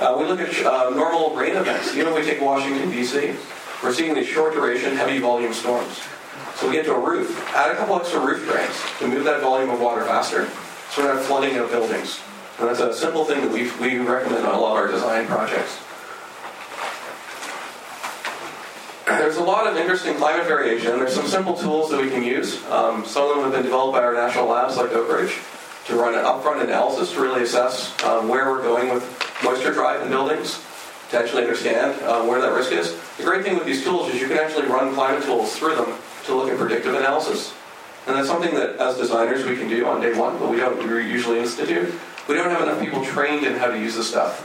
Uh, we look at uh, normal rain events. Even if we take Washington, D.C., we're seeing these short duration, heavy volume storms. So we get to a roof, add a couple extra roof drains to move that volume of water faster so we're not flooding out buildings. And that's a simple thing that we, we recommend on a lot of our design projects. There's a lot of interesting climate variation. There's some simple tools that we can use. Um, some of them have been developed by our national labs like Oak Ridge to run an upfront analysis to really assess um, where we're going with moisture drive in buildings to actually understand uh, where that risk is. The great thing with these tools is you can actually run climate tools through them to look at predictive analysis. And that's something that as designers we can do on day one, but we don't usually institute. We don't have enough people trained in how to use this stuff.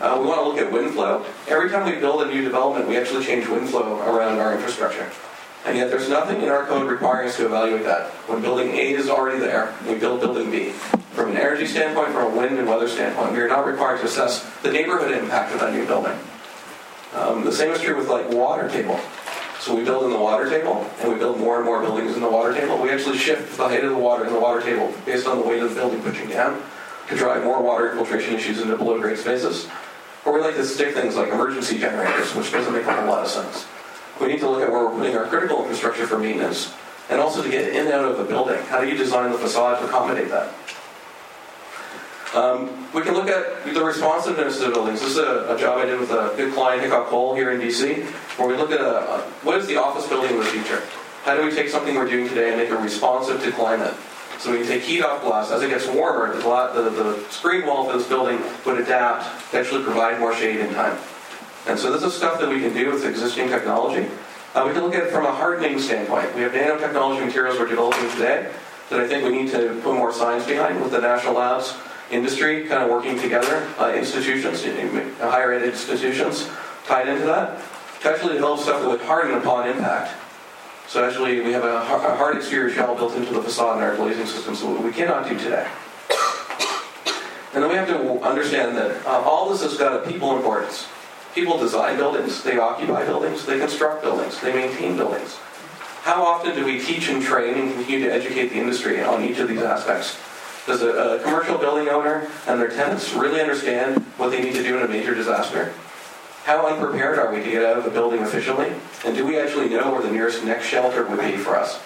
Uh, we want to look at wind flow. Every time we build a new development, we actually change wind flow around our infrastructure. And yet there's nothing in our code requiring us to evaluate that. When building A is already there, we build building B. From an energy standpoint, from a wind and weather standpoint, we are not required to assess the neighborhood impact of that new building. Um, the same is true with like water table. So we build in the water table, and we build more and more buildings in the water table. We actually shift the height of the water in the water table based on the weight of the building pushing down to drive more water infiltration issues into below grade spaces. Or we like to stick things like emergency generators, which doesn't make a whole lot of sense. We need to look at where we're putting our critical infrastructure for maintenance, and also to get in and out of the building. How do you design the facade to accommodate that? Um, we can look at the responsiveness of buildings. This is a, a, job I did with a good client, Hickok Cole, here in DC, where we looked at a, a, what is the office building of the future? How do we take something we're doing today and make it responsive to climate? So we can take heat off glass. As it gets warmer, the, the, the screen wall of this building would adapt to actually provide more shade in time. And so this is stuff that we can do with existing technology. Uh, we can look at it from a hardening standpoint. We have nanotechnology materials we're developing today that I think we need to put more science behind with the national labs, industry kind of working together, uh, institutions, higher ed institutions tied into that, to actually develop stuff that would harden upon impact. So actually, we have a hard exterior shell built into the facade in our glazing system, so we cannot do today. And then we have to understand that uh, all this has got a people importance. People design buildings, they occupy buildings, they construct buildings, they maintain buildings. How often do we teach and train and continue to educate the industry on each of these aspects? Does a, a commercial building owner and their tenants really understand what they need to do in a major disaster? How unprepared are we to get out of the building efficiently? And do we actually know where the nearest next shelter would be for us?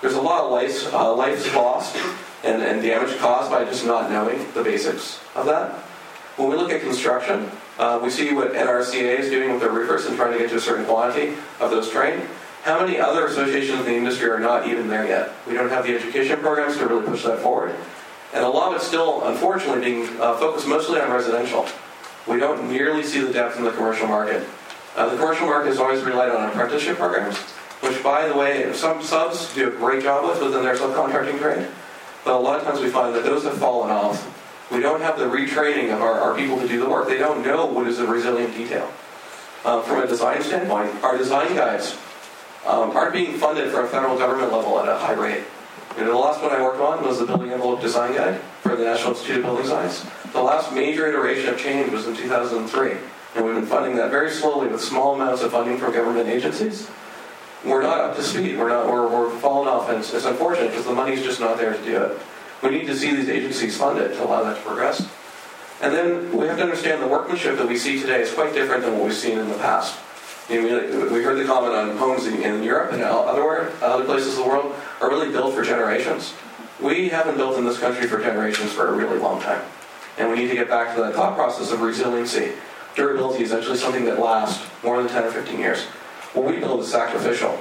There's a lot of lives, uh, lost and, and damage caused by just not knowing the basics of that. When we look at construction, uh, we see what NRCA is doing with their roofers and trying to get to a certain quantity of those trained. How many other associations in the industry are not even there yet? We don't have the education programs to really push that forward. And a lot of it's still, unfortunately, being uh, focused mostly on residential. We don't nearly see the depth in the commercial market. Uh, the commercial market has always relied on apprenticeship programs, which, by the way, some subs do a great job with within their subcontracting trade. But a lot of times we find that those have fallen off. We don't have the retraining of our, our people to do the work. They don't know what is a resilient detail. Uh, from a design standpoint, our design guides um, aren't being funded from a federal government level at a high rate. Know, the last one I worked on was the Building Envelope Design Guide for the National Institute of Building Science. The last major iteration of change was in 2003, and we've been funding that very slowly with small amounts of funding from government agencies. We're not up to speed. We're not. We're, we're falling off, and it's, it's unfortunate because the money's just not there to do it. We need to see these agencies funded to allow that to progress. And then we have to understand the workmanship that we see today is quite different than what we've seen in the past. You know, we heard the comment on homes in, in Europe and other, other places of the world are really built for generations. We haven't built in this country for generations for a really long time. And we need to get back to that thought process of resiliency. Durability is actually something that lasts more than 10 or 15 years. what we build is sacrificial.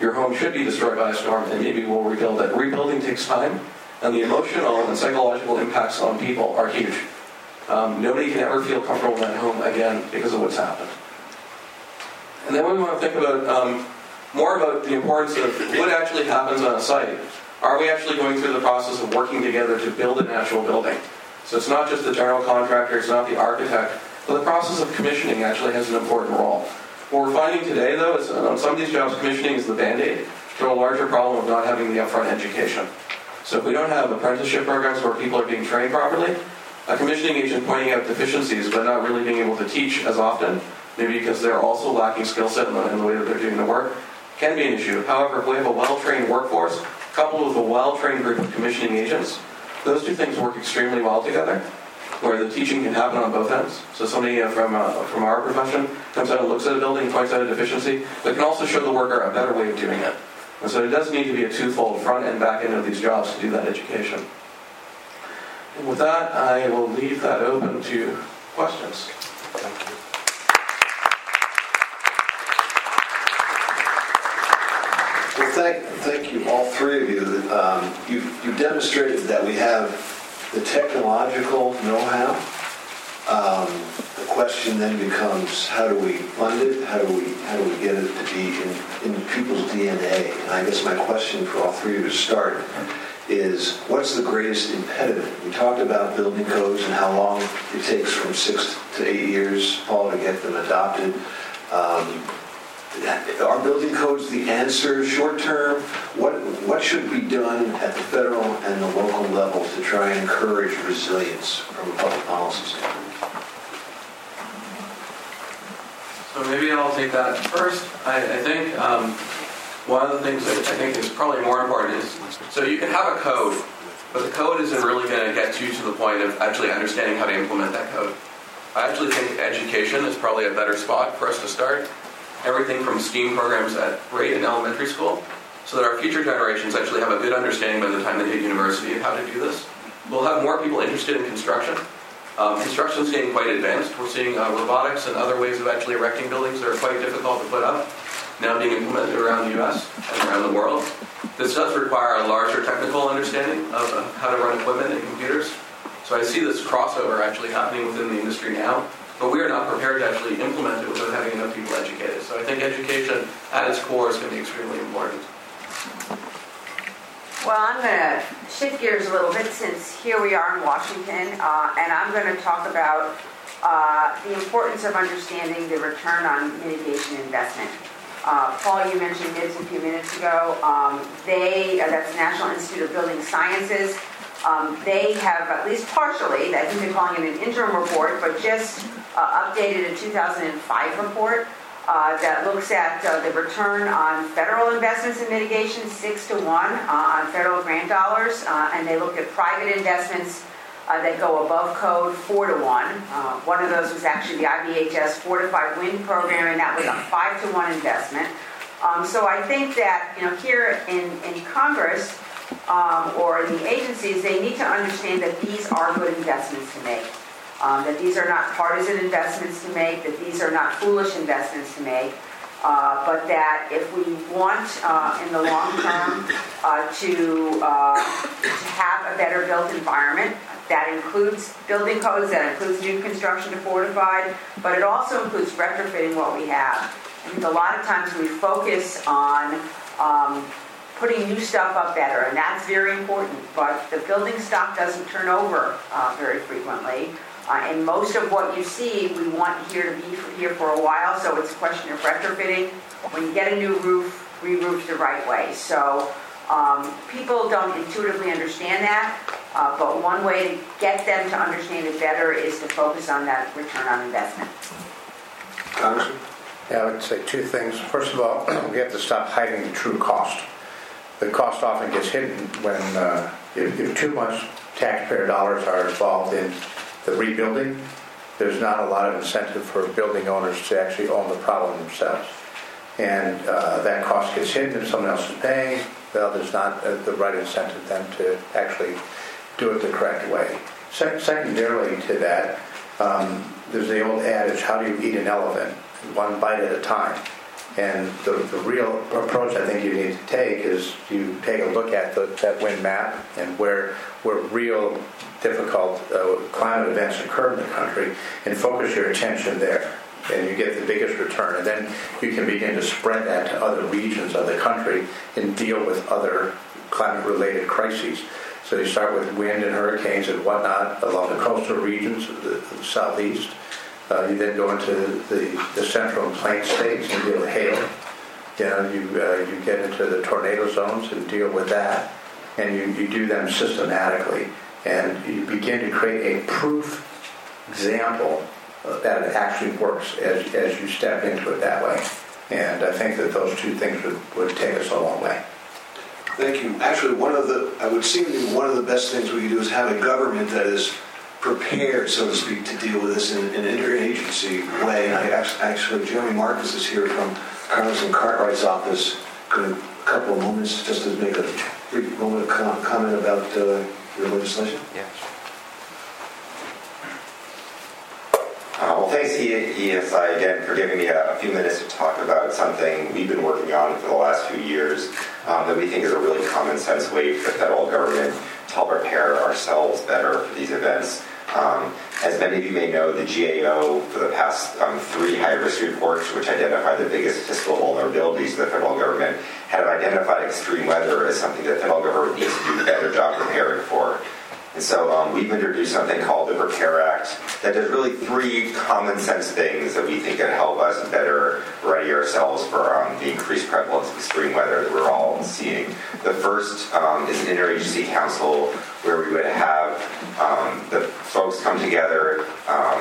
Your home should be destroyed by a storm, and maybe we'll rebuild it. Rebuilding takes time, and the emotional and psychological impacts on people are huge. Um, nobody can ever feel comfortable in that home again because of what's happened. And then we want to think about um, more about the importance of what actually happens on a site. Are we actually going through the process of working together to build an actual building? So it's not just the general contractor, it's not the architect, but the process of commissioning actually has an important role. What we're finding today, though, is on some of these jobs, commissioning is the band-aid to a larger problem of not having the upfront education. So if we don't have apprenticeship programs where people are being trained properly, a commissioning agent pointing out deficiencies but not really being able to teach as often, maybe because they're also lacking skill set in the, in the way that they're doing the work, can be an issue. However, if we have a well-trained workforce coupled with a well-trained group of commissioning agents, those two things work extremely well together, where the teaching can happen on both ends. So somebody uh, from, uh, from our profession comes out and looks at a building, points out a deficiency, but can also show the worker a better way of doing it. And so it does need to be a twofold front and back end of these jobs to do that education. And with that, I will leave that open to questions. Thank you. Well, thank, thank you, all three of you. Um, you you demonstrated that we have the technological know-how. Um, the question then becomes, how do we fund it? How do we how do we get it to be in, in people's DNA? And I guess my question for all three of you to start is, what's the greatest impediment? We talked about building codes and how long it takes from six to eight years, Paul, to get them adopted. Um, are building codes the answer short term? What, what should be done at the federal and the local level to try and encourage resilience from a public policy standpoint? So maybe I'll take that first. I, I think um, one of the things that I think is probably more important is so you can have a code, but the code isn't really going to get you to the point of actually understanding how to implement that code. I actually think education is probably a better spot for us to start everything from STEAM programs at grade and elementary school, so that our future generations actually have a good understanding by the time they hit university of how to do this. We'll have more people interested in construction. Um, construction is getting quite advanced. We're seeing uh, robotics and other ways of actually erecting buildings that are quite difficult to put up now being implemented around the U.S. and around the world. This does require a larger technical understanding of uh, how to run equipment and computers. So I see this crossover actually happening within the industry now but we are not prepared to actually implement it without having enough people educated. So I think education at its core is going to be extremely important. Well, I'm going to shift gears a little bit since here we are in Washington, uh, and I'm going to talk about uh, the importance of understanding the return on mitigation investment. Uh, Paul, you mentioned NIBS a few minutes ago. Um, they, uh, that's National Institute of Building Sciences, um, they have, at least partially, I think they're calling it an interim report, but just uh, updated a 2005 report uh, that looks at uh, the return on federal investments in mitigation, six to one uh, on federal grant dollars, uh, and they looked at private investments uh, that go above code, four to one. one of those was actually the IBHS Fortified Wind Program, and that was a five to one investment. Um, so I think that you know here in, in Congress, um, or the agencies, they need to understand that these are good investments to make. Um, that these are not partisan investments to make, that these are not foolish investments to make, uh, but that if we want uh, in the long term uh, to, uh, to have a better built environment, that includes building codes, that includes new construction to fortified, but it also includes retrofitting what we have. I think a lot of times we focus on um, putting new stuff up better, and that's very important. But the building stock doesn't turn over uh, very frequently. Uh, and most of what you see, we want here to be for, here for a while, so it's a question of retrofitting. When you get a new roof, re-roof the right way. So um, people don't intuitively understand that, uh, but one way to get them to understand it better is to focus on that return on investment. Congressman? Yeah, I would say two things. First of all, we have to stop hiding the true cost the cost often gets hidden when uh, if, if too much taxpayer dollars are involved in the rebuilding, there's not a lot of incentive for building owners to actually own the problem themselves. And uh, that cost gets hidden if someone else is paying, well, there's not uh, the right incentive then to actually do it the correct way. Se- secondarily to that, um, there's the old adage, how do you eat an elephant? One bite at a time. And the, the real approach I think you need to take is you take a look at the, that wind map and where, where real difficult uh, climate events occur in the country and focus your attention there. And you get the biggest return. And then you can begin to spread that to other regions of the country and deal with other climate related crises. So you start with wind and hurricanes and whatnot along the coastal regions of the, of the southeast. Uh, you then go into the, the central and plain states and deal with hail. You know, you, uh, you get into the tornado zones and deal with that. And you, you do them systematically. And you begin to create a proof example that it actually works as, as you step into it that way. And I think that those two things would, would take us a long way. Thank you. Actually, one of the, I would seem to be one of the best things we can do is have a government that is prepared, so to speak, to deal with this in, in an interagency way. And I actually, Jeremy Marcus is here from Congressman Cartwright's office. Could a couple of moments just to make a brief moment of com- comment about uh, your legislation? Yes. Uh, well, thanks EESI again for giving me a, a few minutes to talk about something we've been working on for the last few years um, that we think is a really common sense way for the federal government to help prepare ourselves better for these events. Um, as many of you may know, the GAO for the past um, three high-risk reports, which identify the biggest fiscal vulnerabilities of the federal government, have identified extreme weather as something that the federal government needs to do a better job preparing for. And so um, we've introduced something called the Prepare Act that does really three common sense things that we think can help us better ready ourselves for um, the increased prevalence of extreme weather that we're all seeing. The first um, is an interagency council where we would have um, the folks come together, um,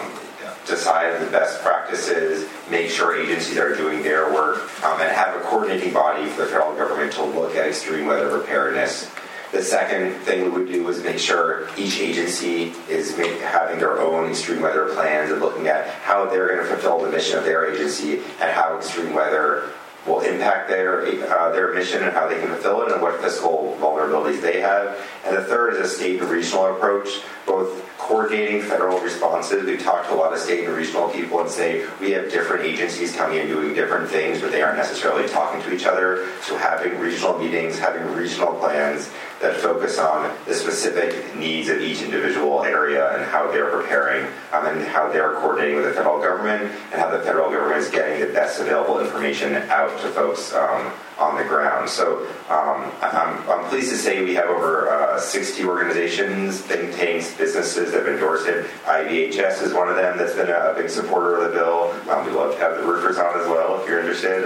decide the best practices, make sure agencies are doing their work, um, and have a coordinating body for the federal government to look at extreme weather preparedness. The second thing we would do is make sure each agency is make, having their own extreme weather plans and looking at how they're going to fulfill the mission of their agency and how extreme weather will impact their uh, their mission and how they can fulfill it and what fiscal vulnerabilities they have. And the third is a state and regional approach, both coordinating federal responses. We've talked to a lot of state and regional people and say we have different agencies coming in doing different things, but they aren't necessarily talking to each other. So having regional meetings, having regional plans that focus on the specific needs of each individual area and how they're preparing um, and how they're coordinating with the federal government and how the federal government is getting the best available information out to folks um, on the ground. So um, I'm, I'm, pleased to say we have over uh, 60 organizations, think tanks, businesses that have endorsed it. IBHS is one of them that's been a big supporter of the bill. Um, we love to have the roofers on as well if you're interested.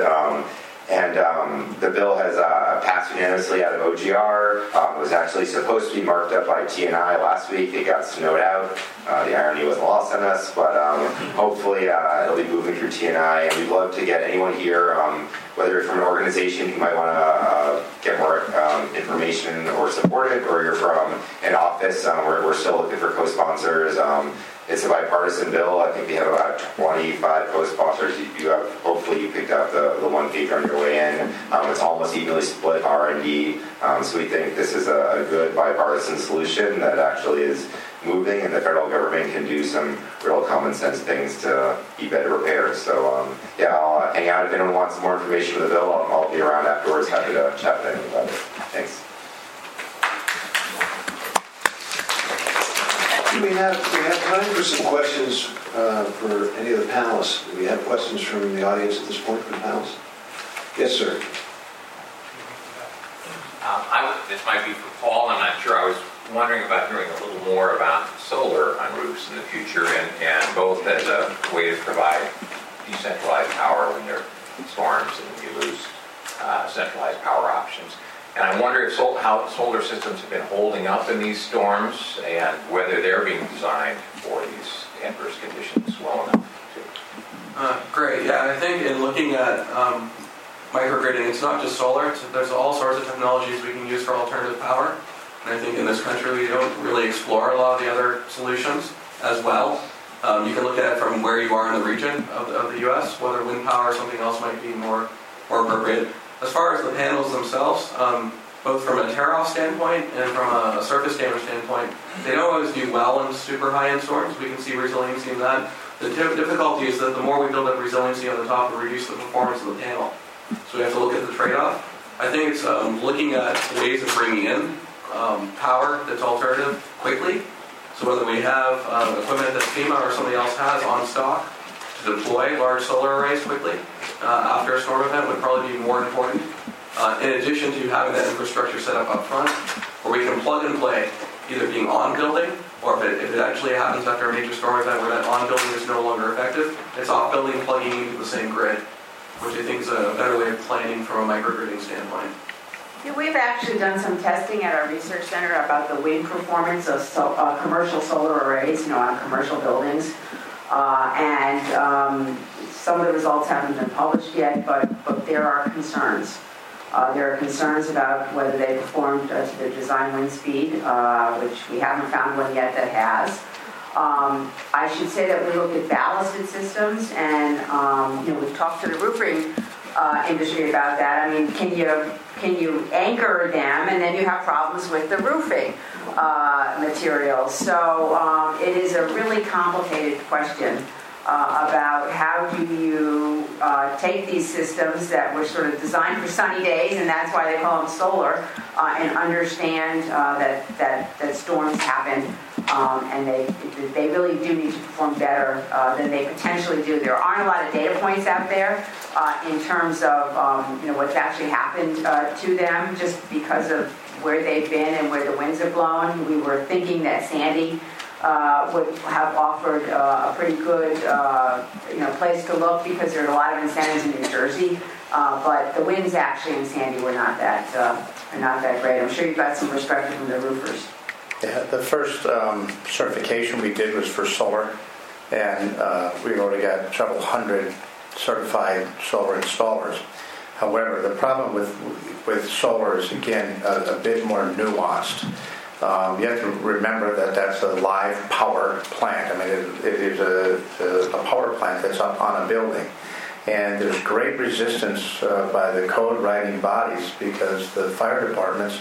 Um, and um, the bill has uh, passed unanimously out of OGR. Um, it was actually supposed to be marked up by TNI last week. It got snowed out. Uh, the irony wasn't lost on us, but um, hopefully uh, it'll be moving through TNI. And we'd love to get anyone here, um, whether you're from an organization who might want to uh, get more um, information or support it, or you're from an office. Um, we're, we're, still looking for co-sponsors. It's a bipartisan bill. I think we have about 25 co-sponsors. You, you have, hopefully, you picked up the, the one page on your way in. Um, it's almost evenly split R and D. Um, so we think this is a, a, good bipartisan solution that actually is moving, and the federal government can do some real common sense things to be better prepared. So um, yeah, I'll uh, hang out if anyone wants more information on the bill. I'll, I'll be around afterwards. Happy to chat with anyone. Thanks. We have, we have time for some questions uh, for any of the panelists. Do we have questions from the audience at this point for the panelists? Yes, sir. Um, I, this might be for Paul, I'm not sure. I was wondering about hearing a little more about solar on roofs in the future and, and both as a way to provide decentralized power when there are storms and you lose uh, centralized power options. And I wonder if sol- how solar systems have been holding up in these storms and whether they're being designed for these adverse conditions well enough. Uh, great. Yeah, I think in looking at um, microgridding, it's not just solar. There's all sorts of technologies we can use for alternative power. And I think in this country we don't really explore a lot of the other solutions as well. Um, you can look at it from where you are in the region of, of the U.S., whether wind power or something else might be more, more appropriate. As far as the panels themselves, um, both from a tear-off standpoint and from a surface damage standpoint. They don't always do well in super high-end storms. We can see resiliency in that. The di- difficulty is that the more we build up resiliency on the top, we reduce the performance of the panel. So we have to look at the trade-off. I think it's um, looking at ways of bringing in um, power that's alternative quickly. So whether we have um, equipment that FEMA or somebody else has on stock to deploy large solar arrays quickly uh, after a storm event would probably be more important. Uh, in addition to having that infrastructure set up up front, where we can plug and play, either being on building, or if it, if it actually happens after a major storm event where that on building is no longer effective, it's off building plugging into the same grid, which I think is a better way of planning from a microgridding standpoint. Yeah, We've actually done some testing at our research center about the wind performance of so, uh, commercial solar arrays, you know, on commercial buildings. Uh, and um, some of the results haven't been published yet, but, but there are concerns. Uh, there are concerns about whether they performed uh, to the design wind speed, uh, which we haven't found one yet that has. Um, I should say that we looked at ballasted systems, and um, you know we've talked to the roofing uh, industry about that. I mean, can you can you anchor them, and then you have problems with the roofing uh, materials. So um, it is a really complicated question uh, about how do you uh, take these systems that were sort of designed for sunny days, and that's why they call them solar, uh, and understand uh, that, that that storms happen, um, and they they really do need to perform better uh, than they potentially do. There aren't a lot of data points out there uh, in terms of um, you know what's actually happened to them, just because of where they've been and where the winds have blown. We were thinking that Sandy uh, would have offered uh, a pretty good, uh, you know, place to look because there are a lot of incentives in New Jersey. Uh, but the winds actually in Sandy were not that, uh, are not that great. I'm sure you've got some perspective from the roofers. Yeah, the first um, certification we did was for solar, and uh, we've already got several hundred certified solar installers. However, the problem with with solar is again a, a bit more nuanced. Um, you have to remember that that's a live power plant. I mean, it, it is a, a, power plant that's up on a building. And there's great resistance uh, by the code writing bodies because the fire departments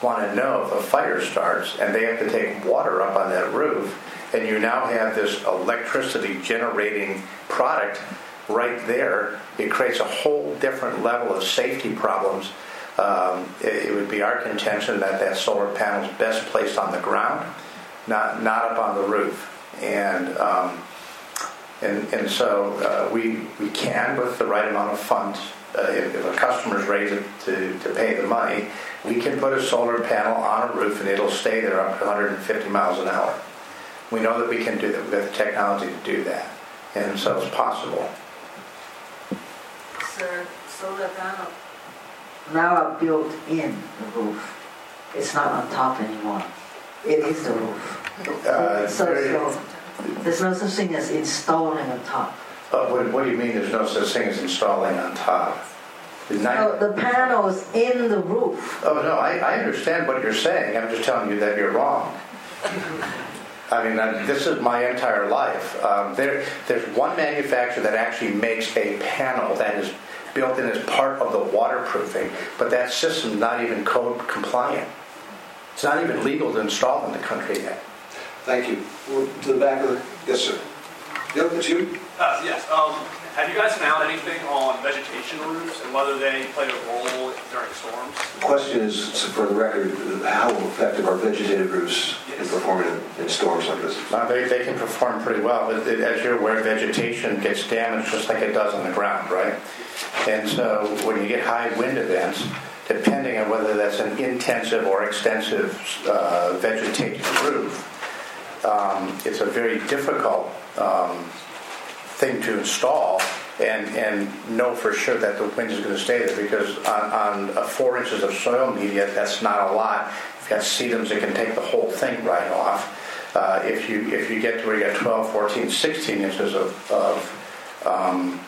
want to know if a fire starts and they have to take water up on that roof. And you now have this electricity generating product right there. It creates a whole different level of safety problems um, it, it, would be our contention that that solar panel is best placed on the ground, not not up on the roof. And um, and, and so uh, we we can with the right amount of funds. Uh, if, if, a customer's ready to, to, to, pay the money, we can put a solar panel on a roof and it'll stay there up to 150 miles an hour. We know that we can do that. We've got the technology to do that, and so it's possible. Sir, solar panel now are built in the roof. It's not on top anymore. It is the roof. Uh, so, so there's no such thing as installing on top. Uh, what, what, do you mean there's no such thing as installing on top? No, the panels in the roof. Oh, no, I, I understand what you're saying. I'm just telling you that you're wrong. I mean, this is my entire life. Um, there, there's one manufacturer that actually makes a panel that is built in as part of the waterproofing, but that system's not even code compliant. It's not even legal to install in the country yet. Thank you. We're to the back of the, yes, sir. Yep, it's you. Uh, yes. Um, have you guys found anything on vegetation roofs and whether they play a role during storms? The question is, for the record, how effective are vegetated roofs yes. in performing in, in, storms like this? Uh, they, they can perform pretty well. But as you're aware, vegetation gets damaged just like it does on the ground, right? And so when you get high wind events, depending on whether that's an intensive or extensive uh, vegetated roof, um, it's a very difficult um, thing to install and, and know for sure that the wind is going to stay there because on, on four inches of soil media, that's not a lot. You've got sedums, that can take the whole thing right off. Uh, if you if you get to where you got 12, 14, 16 inches of, of, um,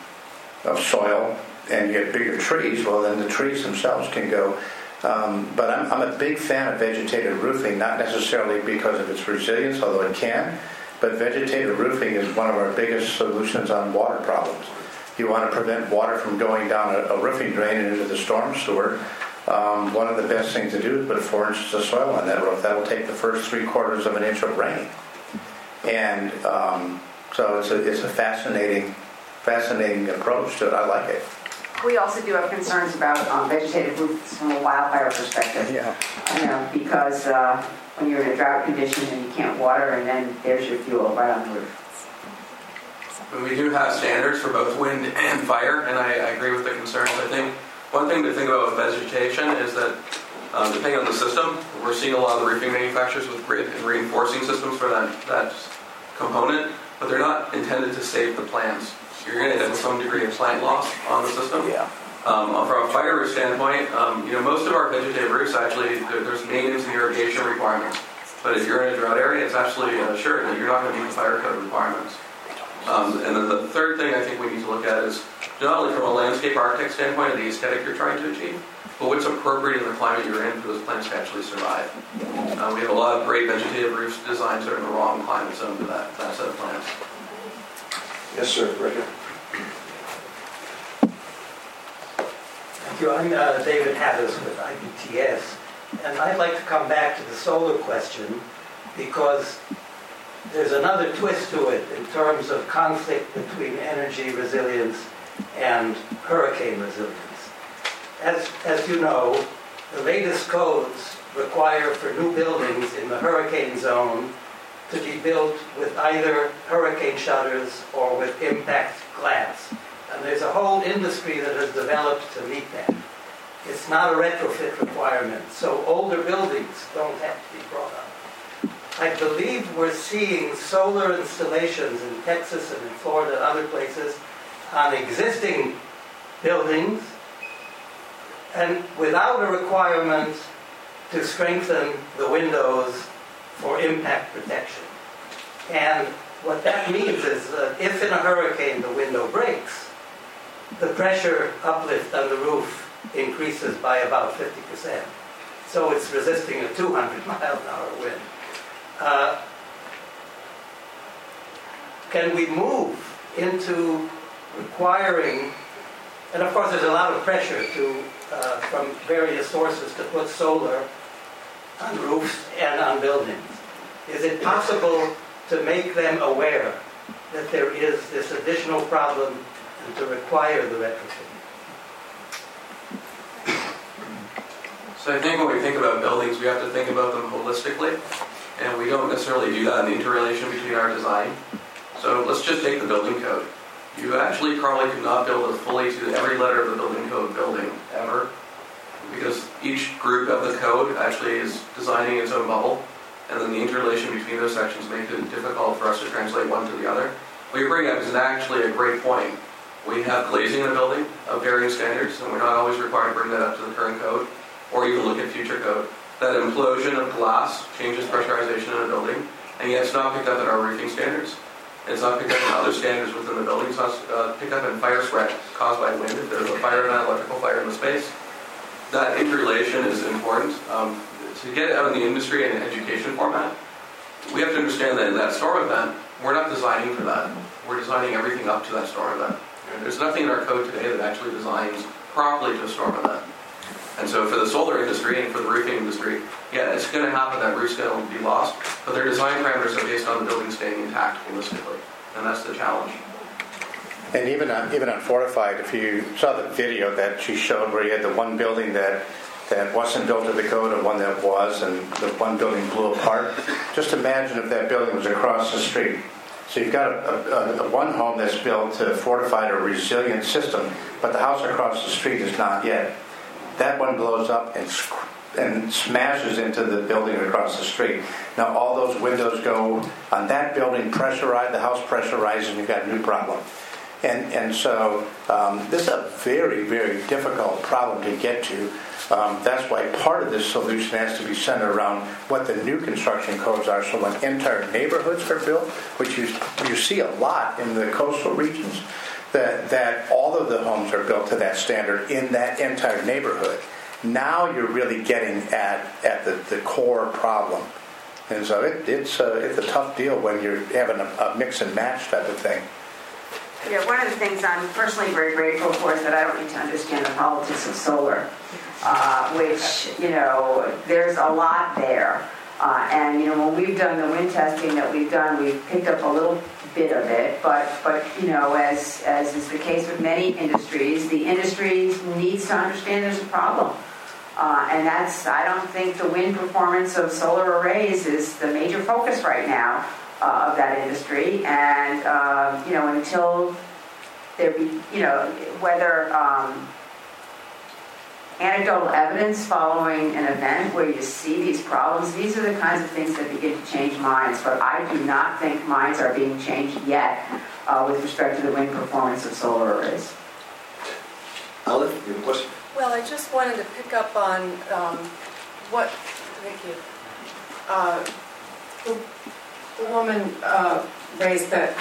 of soil and you get bigger trees, well, then the trees themselves can go. Um, but I'm, I'm a big fan of vegetated roofing, not necessarily because of its resilience, although it can, but vegetated roofing is one of our biggest solutions on water problems. You want to prevent water from going down a, a roofing drain into the storm sewer. um, one of the best things to do is put four inches of soil on that roof. That'll take the first three quarters of an inch of rain. And um, so it's a, it's a fascinating, fascinating approach to it. I like it. We also do have concerns about um, vegetative roofs from a wildfire perspective. Yeah. You know, because uh, when you're in a drought condition and you can't water, and then there's your fuel right on the roof. But we do have standards for both wind and fire, and I, I agree with the concerns. I think one thing to think about with vegetation is that um, depending on the system, we're seeing a lot of the roofing manufacturers with grid and reinforcing systems for that, that component, but they're not intended to save the plants. You're going to have some degree of plant loss on the system. Yeah. Um, from a fire roof standpoint, um, you know, most of our vegetative roofs actually, there, there's maintenance and irrigation requirements. But if you're in a drought area, it's absolutely uh, sure that you're not going to meet the fire code requirements. Um, and then the third thing I think we need to look at is not only from a landscape architect standpoint of the aesthetic you're trying to achieve, but what's appropriate in the climate you're in for those plants to actually survive. Uh, we have a lot of great vegetative roof designs that are in the wrong climate zone for that, that set of plants. Yes, sir, right here. Thank you. I'm uh, David Hattis with IBTS, and I'd like to come back to the solar question because there's another twist to it in terms of conflict between energy resilience and hurricane resilience. As, as you know, the latest codes require for new buildings in the hurricane zone to be built with either hurricane shutters or with impact glass. And there's a whole industry that has developed to meet that. It's not a retrofit requirement, so older buildings don't have to be brought up. I believe we're seeing solar installations in Texas and in Florida and other places on existing buildings and without a requirement to strengthen the windows for impact protection. And what that means is that if in a hurricane the window breaks, the pressure uplift on the roof increases by about 50%. So it's resisting a 200 mile an hour wind. Uh, can we move into requiring, and of course there's a lot of pressure to, uh, from various sources to put solar on roofs and on buildings. Is it possible to make them aware that there is this additional problem and to require the retrofit? So I think when we think about buildings, we have to think about them holistically, and we don't necessarily do that in the interrelation between our design. So let's just take the building code. You actually probably could not build a fully to every letter of the building code building ever, because each group of the code actually is designing its own bubble, and then the interrelation between those sections makes it difficult for us to translate one to the other. What you bring up is actually a great point. We have glazing in the building of varying standards, and we're not always required to bring that up to the current code or even look at future code. That implosion of glass changes pressurization in a building, and yet it's not picked up in our roofing standards. It's not picked up in other standards within the building. It's not uh, picked up in fire spread caused by wind. If there's a fire an electrical fire in the space, that interrelation is important. Um, to get it out in the industry and education format, we have to understand that in that storm event, we're not designing for that. We're designing everything up to that storm event. There's nothing in our code today that actually designs properly to a storm event. And so for the solar industry and for the roofing industry, yeah, it's going to happen that roof's going will be lost, but their design parameters are based on the building staying intact holistically, and that's the challenge. And even on, even on Fortified, if you saw the video that she showed where you had the one building that, that wasn't built to the code and one that was, and the one building blew apart, just imagine if that building was across the street. So you've got a, a, a one home that's built to fortify a resilient system, but the house across the street is not yet. That one blows up and and smashes into the building across the street. Now all those windows go on that building pressurized, the house pressurized, and you've got a new problem. And, and so um, this is a very, very difficult problem to get to. Um, that's why part of this solution has to be centered around what the new construction codes are. So when entire neighborhoods are built, which you, you see a lot in the coastal regions, that, that all of the homes are built to that standard in that entire neighborhood. Now you're really getting at, at the, the core problem. And so it, it's, a, it's a tough deal when you're having a, a mix and match type of thing. Yeah, one of the things I'm personally very grateful for is that I don't need to understand the politics of solar, uh, which, you know, there's a lot there. Uh, and, you know, when we've done the wind testing that we've done, we've picked up a little bit of it, but, but you know, as, as is the case with many industries, the industry needs to understand there's a problem. Uh, and that's, I don't think the wind performance of solar arrays is the major focus right now uh, of that industry. And, uh, you know, until there be, you know, whether um, anecdotal evidence following an event where you see these problems, these are the kinds of things that begin to change minds. But I do not think minds are being changed yet uh, with respect to the wind performance of solar arrays. Ellen, you have a question? Well, I just wanted to pick up on um, what, thank you. Uh, The woman uh, raised that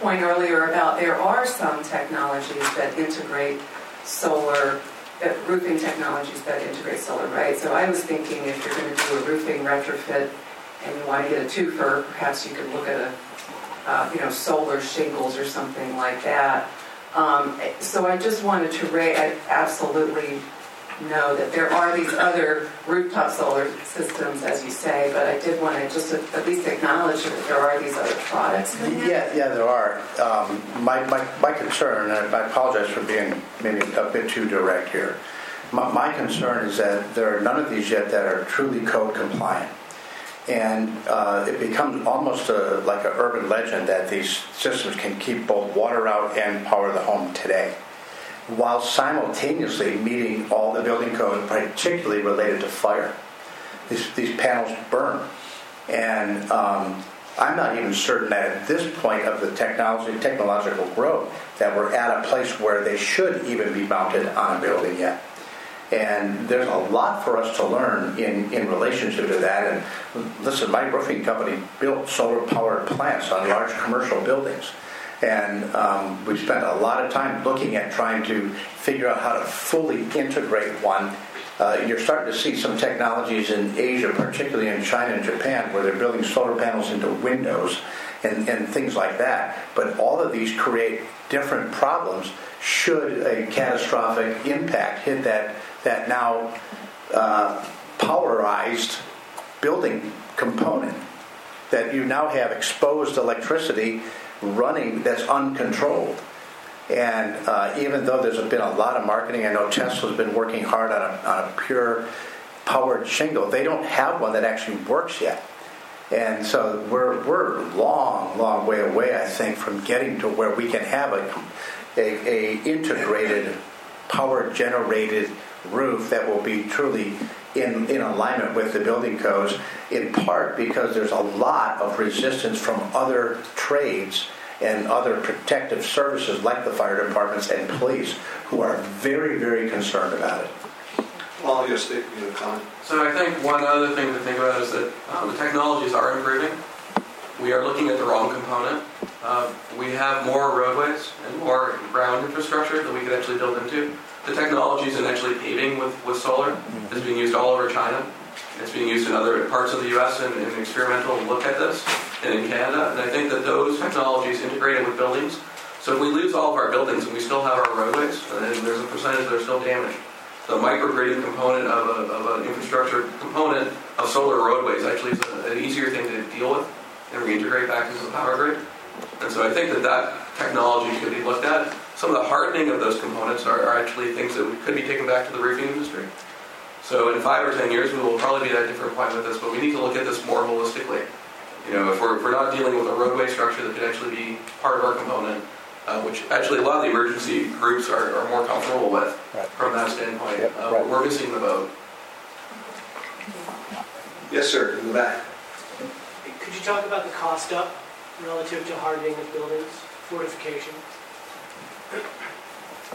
point earlier about there are some technologies that integrate solar, uh, roofing technologies that integrate solar, right? So I was thinking if you're going to do a roofing retrofit and you want to get a twofer, perhaps you could look at a, uh, you know, solar shingles or something like that. Um, so I just wanted to raise, I absolutely know that there are these other rooftop solar systems, as you say, but I did want to just at least acknowledge that there are these other products. Yeah, yeah, there are. Um, my, my, my concern, and I apologize for being maybe a bit too direct here. My, my concern is that there are none of these yet that are truly code compliant. And uh, it becomes almost a, like an urban legend that these systems can keep both water out and power the home today, while simultaneously meeting all the building code, particularly related to fire. These, these panels burn. And um, I'm not even certain that at this point of the technology, technological growth, that we're at a place where they should even be mounted on a building yet. And there's a lot for us to learn in, in relationship to that. And listen, my roofing company built solar powered plants on large commercial buildings. And um, we spent a lot of time looking at trying to figure out how to fully integrate one. Uh, you're starting to see some technologies in Asia, particularly in China and Japan, where they're building solar panels into windows and, and things like that. But all of these create different problems should a catastrophic impact hit that that now uh, powerized building component that you now have exposed electricity running that's uncontrolled. And uh, even though there's been a lot of marketing, I know Tesla's been working hard on a, on a pure powered shingle. They don't have one that actually works yet. And so we're, we're long, long way away, I think, from getting to where we can have a, a, a integrated, power generated roof that will be truly in, in alignment with the building codes, in part because there's a lot of resistance from other trades and other protective services like the fire departments and police who are very, very concerned about it. Well, your state, you know, comment. So I think one other thing to think about is that um, the technologies are improving. We are looking at the wrong component. Uh, we have more roadways and more ground infrastructure that we could actually build into. The technologies in actually paving with, with solar mm-hmm. is being used all over China. It's being used in other parts of the U.S. in, in experimental look at this, and in Canada. And I think that those technologies integrated with buildings. So if we lose all of our buildings and we still have our roadways, then there's a percentage that are still damaged. The micrograding component of, a, of an infrastructure component of solar roadways actually is a, an easier thing to deal with and reintegrate back into the power grid. And so I think that that technology could be looked at. Some of the hardening of those components are, are actually things that could be taken back to the roofing industry. So in five or ten years, we will probably be at a different point with this, but we need to look at this more holistically. You know, if we're, if we're not dealing with a roadway structure that could actually be part of our component, uh, which actually a lot of the emergency groups are, are more comfortable with Right. from that standpoint, Yep, uh, right. we're missing the boat. Yes, sir, in the back. Could you talk about the cost up relative to hardening of buildings, fortification?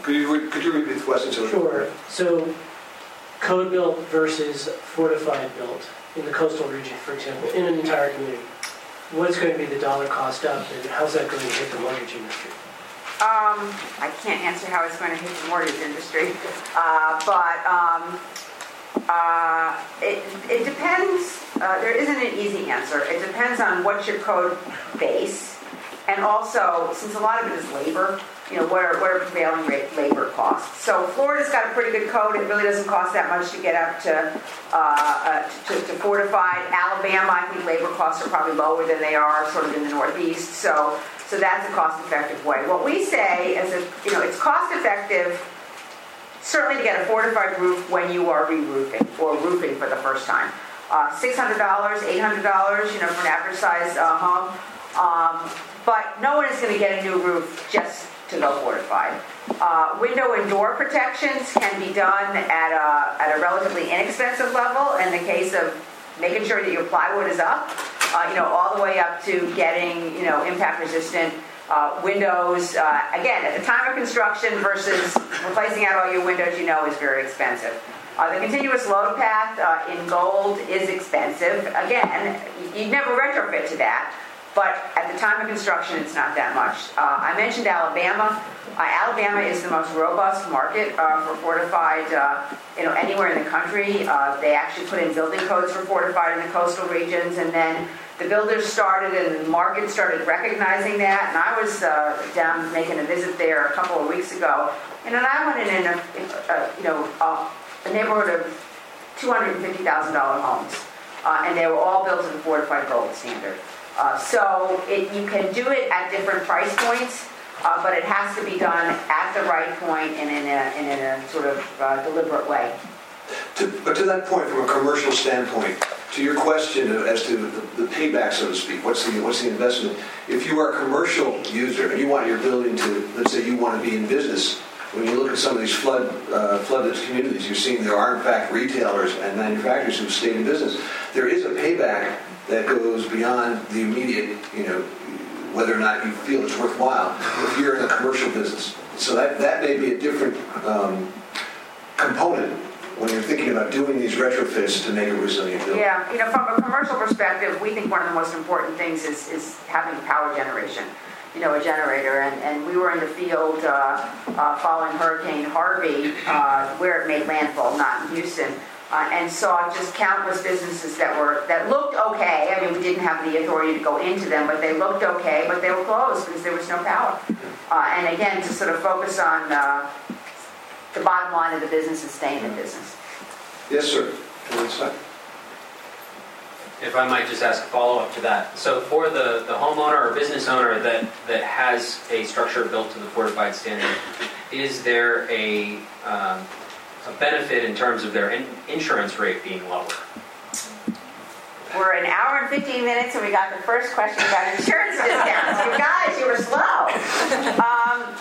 Could you, re- could you repeat the question? sir? Sure. So code built versus fortified built in the coastal region, for example, in an entire community. What's going to be the dollar cost up and how's that going to hit the mortgage industry? Um, I can't answer how it's going to hit the mortgage industry, uh, but um, uh, it, it depends. Uh, there isn't an easy answer. It depends on what's your code base And also, since a lot of it is labor, you know, what are, what are prevailing rate labor costs? So Florida's got a pretty good code. It really doesn't cost that much to get up to, uh, uh, to, to fortified. Alabama, I think labor costs are probably lower than they are sort of in the Northeast. So, so that's a cost-effective way. What we say is that, you know, it's cost-effective certainly to get a fortified roof when you are re-roofing or roofing for the first time. Uh, $600, $800, you know, for an average size uh, home. Um, but no one is going to get a new roof just to go fortified. Uh, window and door protections can be done at a, at a relatively inexpensive level in the case of making sure that your plywood is up, uh, you know, all the way up to getting, you know, impact resistant uh, windows. Uh, again, at the time of construction versus replacing out all your windows, you know, is very expensive. Uh, the continuous load path uh, in gold is expensive. Again, you'd never retrofit to that. But at the time of construction, it's not that much. Uh, I mentioned Alabama. Uh, Alabama is the most robust market uh, for fortified, uh, you know, anywhere in the country. Uh, they actually put in building codes for fortified in the coastal regions, and then the builders started and the market started recognizing that. And I was uh, down making a visit there a couple of weeks ago, and then I went in in a, a you know, a, neighborhood of $250,000 homes, and they were all built to the fortified gold standard. Uh, so it, you can do it at different price points, uh, but it has to be done at the right point and in a, and in a sort of uh, deliberate way. To, but to that point, from a commercial standpoint, to your question as to the, the payback, so to speak, what's the what's the investment? If you are a commercial user and you want your building to, let's say, you want to be in business, when you look at some of these flood uh, flooded communities, you're seeing there are in fact retailers and manufacturers who've stayed in business. There is a payback that goes beyond the immediate, you know, whether or not you feel it's worthwhile if you're in a commercial business. So that, that may be a different um, component when you're thinking about doing these retrofits to make a resilient building. Yeah, you know, from a commercial perspective, we think one of the most important things is, is having power generation. You know, a generator, and, and we were in the field uh, uh, following Hurricane Harvey, uh, where it made landfall, not in Houston uh, and saw just countless businesses that were that looked okay. I mean, we didn't have the authority to go into them, but they looked okay, but they were closed because there was no power. Uh, and again, to sort of focus on uh, the bottom line of the business is staying in business. Yes, sir. If I might just ask a follow-up to that. So for the, the homeowner or business owner that, that has a structure built to the fortified standard, is there a um, a benefit in terms of their in- insurance rate being lower. We're an hour and 15 minutes, and we got the first question about insurance discounts. you guys, you were slow. Um,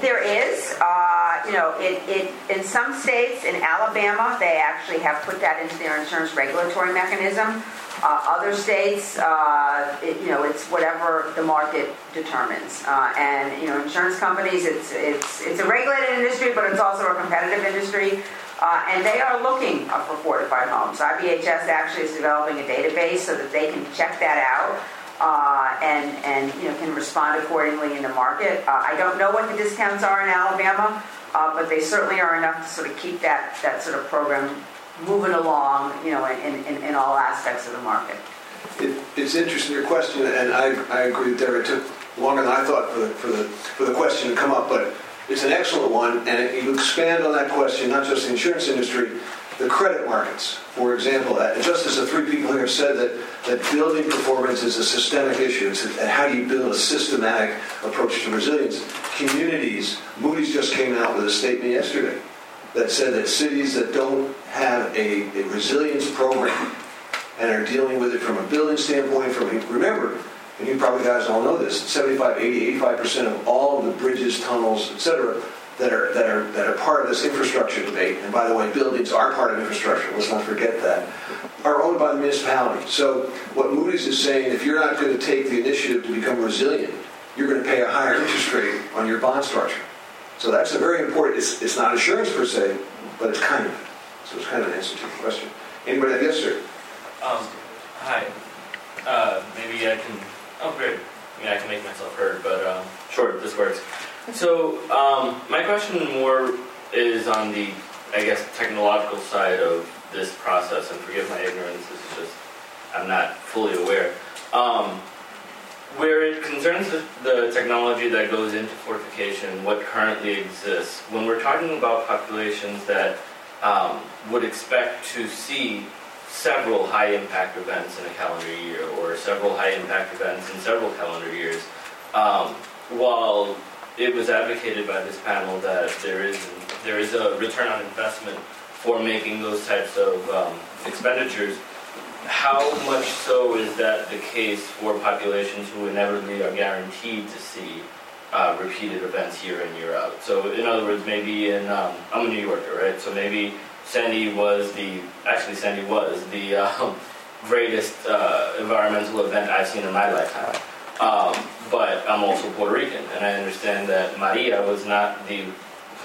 there is, uh, you know, it, it, in some states, in Alabama, they actually have put that into their insurance regulatory mechanism. Uh, other states, uh, it, you know, it's whatever the market determines. Uh, and you know, insurance companies, it's it's it's a regulated industry, but it's also a competitive industry. Uh, and they are looking for fortified homes. IBHS actually is developing a database so that they can check that out. Uh, and and you know can respond accordingly in the market. Uh, I don't know what the discounts are in Alabama, but they certainly are enough to sort of keep that that sort of program moving along, you know, in, in, in all aspects of the market. It, it's interesting your question, and I, I agree with It took longer than I thought for the, for the for the question to come up, but it's an excellent one, and you expand on that question, not just the insurance industry, the credit markets. For example, just as the three people here said that, that building performance is a systemic issue, it's a, how do you build a systematic approach to resilience? Communities, Moody's just came out with a statement yesterday that said that cities that don't have a, a resilience program and are dealing with it from a building standpoint, from a, remember, and you probably guys all know this, 75, 80, 85% of all of the bridges, tunnels, etc., that are, that, are, that are part of this infrastructure debate, and by the way, buildings are part of infrastructure, let's not forget that, are owned by the municipality. So what Moody's is saying, if you're not going to take the initiative to become resilient, you're going to pay a higher interest rate on your bond structure. So that's a very important, it's, it's not assurance per se, but it's kind of. So it's kind of an answer to your question. Anybody? Yes, sir. Um, hi. Uh, maybe I can, oh great. Yeah, I can make myself heard, but um, sure, this works. So um, my question more is on the, I guess, technological side of this process, and forgive my ignorance, this is just, I'm not fully aware. Um, where it concerns the, technology that goes into fortification, what currently exists, when we're talking about populations that um, would expect to see several high impact events in a calendar year or several high impact events in several calendar years, um, while it was advocated by this panel that there is there is a return on investment for making those types of um, expenditures. How much so is that the case for populations who inevitably are guaranteed to see uh, repeated events year in year out? So, in other words, maybe in um, I'm a New Yorker, right? So maybe Sandy was the actually Sandy was the um, greatest uh, environmental event I've seen in my lifetime. Um, but I'm also Puerto Rican, and I understand that Maria was not the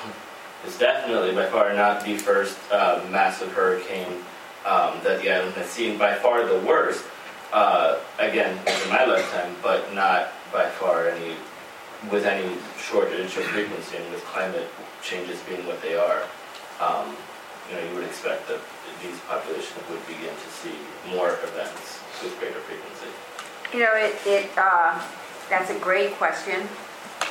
is definitely by far not the first uh, massive hurricane um, that the island has seen. By far the worst, uh, again, in my lifetime, but not by far any with any shortage of frequency and with climate changes being what they are. Um, you know, you would expect that these populations would begin to see more events with greater frequency. You know, it, it uh, that's a great question.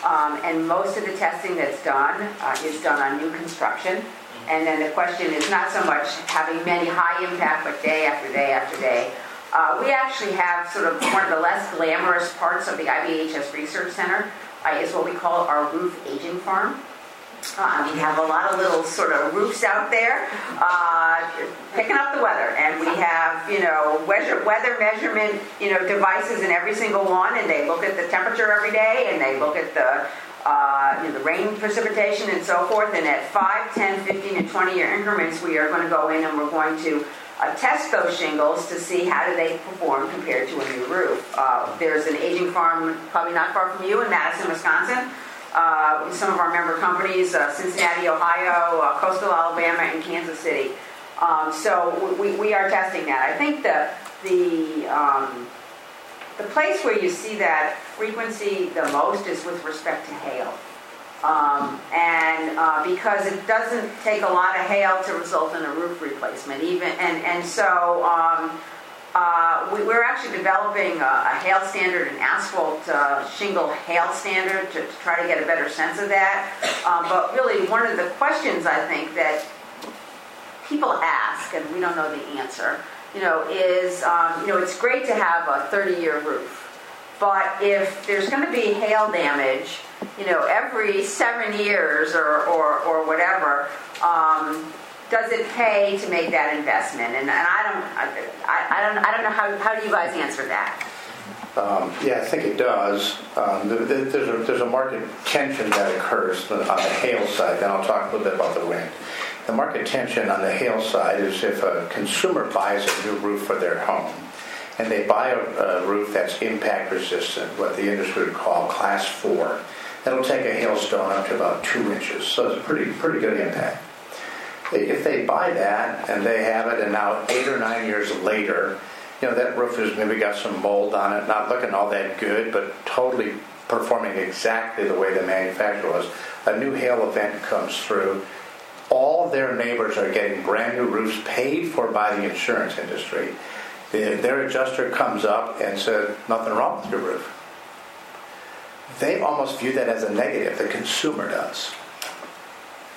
Um, and most of the testing that's done uh, is done on new construction. And then the question is not so much having many high impact, but day after day after day. Uh, we actually have sort of one of the less glamorous parts of the IBHS Research Center uh, is what we call our roof aging farm. Uh, we have a lot of little sort of roofs out there uh, picking up the weather, and we have you know weather, weather measurement you know devices in every single one, and they look at the temperature every day, and they look at the uh, you know, the rain precipitation and so forth. And at 5, 10, 15, and 20 year increments, we are going to go in and we're going to uh, test those shingles to see how do they perform compared to a new roof. Uh, there's an aging farm probably not far from you in Madison, Wisconsin uh, some of our member companies, uh, Cincinnati, Ohio, uh, Coastal Alabama, and Kansas City. Um, so we, we are testing that. I think the, the, um, the place where you see that frequency the most is with respect to hail. Um, and uh, because it doesn't take a lot of hail to result in a roof replacement, even and and so um, uh, we, are actually developing a, a, hail standard, an asphalt uh, shingle hail standard to, to, try to get a better sense of that. Um, but really, one of the questions I think that people ask, and we don't know the answer, you know, is um, you know, it's great to have a 30-year roof, but if there's going to be hail damage, you know, every seven years or or, or whatever. Um, does it pay to make that investment? And, and I don't, I, I, don't, I don't know how, how do you guys answer that? Um, yeah, I think it does. Um, there's, a, there's a market tension that occurs on the hail side, and I'll talk a little bit about the wind. The market tension on the hail side is if a consumer buys a new roof for their home, and they buy a, a roof that's impact resistant, what the industry would call class four, that'll take a hailstone up to about two inches, so it's a pretty, pretty good impact if they buy that and they have it, and now eight or nine years later, you know that roof has maybe got some mold on it, not looking all that good, but totally performing exactly the way the manufacturer was. A new hail event comes through. All their neighbors are getting brand new roofs paid for by the insurance industry. The, their adjuster comes up and says, Nothing wrong with your roof. They almost view that as a negative, the consumer does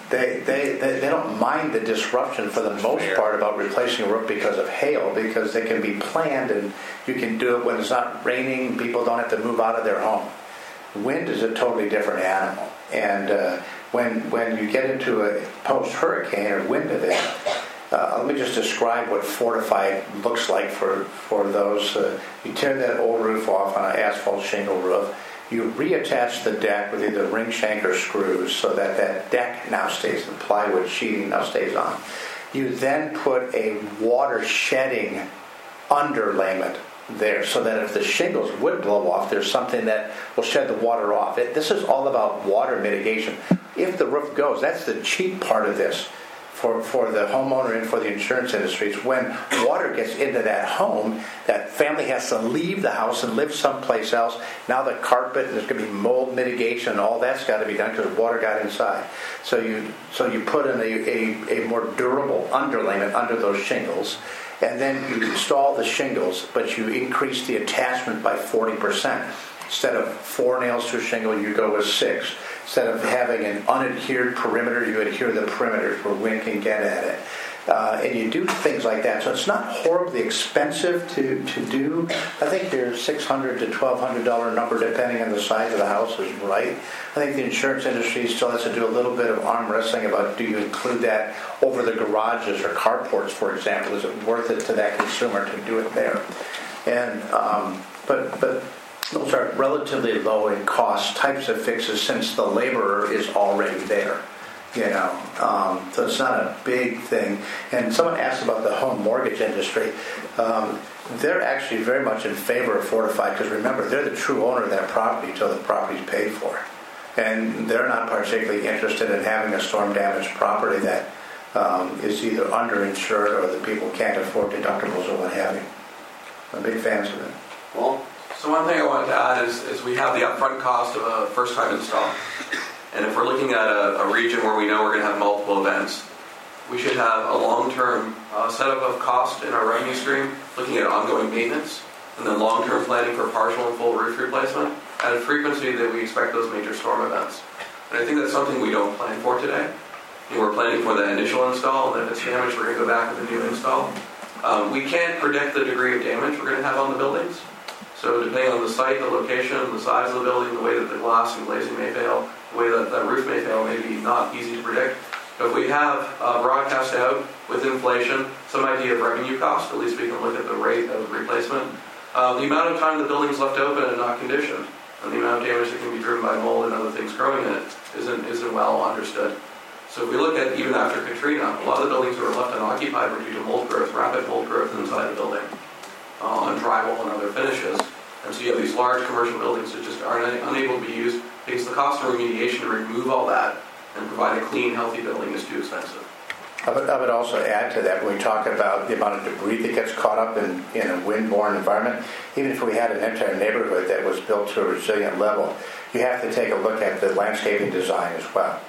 they, they, they, they, don't mind the disruption for the most part about replacing a roof because of hail because they can be planned and you can do it when it's not raining people don't have to move out of their home. Wind is a totally different animal. And uh, when, when you get into a post-hurricane or wind event uh, let me just describe what fortified looks like for, for those uh, you tear that old roof off on an asphalt shingle roof you reattach the deck with either ring shank or screws so that that deck now stays, the plywood sheeting now stays on. You then put a water shedding underlayment there so that if the shingles would blow off, there's something that will shed the water off. It, this is all about water mitigation. If the roof goes, that's the cheap part of this for, for the homeowner and for the insurance industries. When water gets into that home, that family has to leave the house and live someplace else. Now the carpet, and there's going to be mold mitigation, and all that's got to be done because water got inside. So you so you put in a, a, a more durable underlayment under those shingles, and then you install the shingles, but you increase the attachment by 40%. Instead of four nails to a shingle, you go with six. Instead of having an unadhered perimeter, you adhere the perimeters where wind can get at it. Uh, and you do things like that. So it's not horribly expensive to, to do. I think your 600 to $1,200 number, depending on the size of the house, is right. I think the insurance industry still has to do a little bit of arm wrestling about do you include that over the garages or carports, for example? Is it worth it to that consumer to do it there? And um, but but those are relatively low in cost types of fixes since the laborer is already there. You know, um, so it's not a big thing. And someone asked about the home mortgage industry. Um, they're actually very much in favor of fortified because remember, they're the true owner of that property until the property's paid for. And they're not particularly interested in having a storm damaged property that um, is either underinsured or the people can't afford deductibles or what have you. I'm big fans of it. Well, so one thing I wanted to add is, is we have the upfront cost of a first time install. And if we're looking at a, a region where we know we're going to have multiple events, we should have a long-term uh, setup of cost in our revenue stream, looking at ongoing maintenance, and then long-term planning for partial and full roof replacement at a frequency that we expect those major storm events. And I think that's something we don't plan for today. You know, we're planning for the initial install, and if it's damaged, we're going to go back with a new install. Um, we can't predict the degree of damage we're going to have on the buildings. So depending on the site, the location, the size of the building, the way that the glass and glazing may fail, the way that that roof may fail may be not easy to predict. But we have uh, broadcast out with inflation, some idea of revenue cost, at least we can look at the rate of replacement. Uh, the amount of time the building's left open and not conditioned, and the amount of damage that can be driven by mold and other things growing in it isn't, isn't well understood. So if we look at even after Katrina, a lot of the buildings that were left unoccupied were due to mold growth, rapid mold growth inside the building, uh, on drywall and other finishes. And so you have these large commercial buildings that just aren't unable to be used because the cost of remediation to remove all that and provide a clean, healthy building is too expensive. I would, I would also add to that when we talk about the amount of debris that gets caught up in, in a wind-borne environment, even if we had an entire neighborhood that was built to a resilient level, you have to take a look at the landscaping design as well.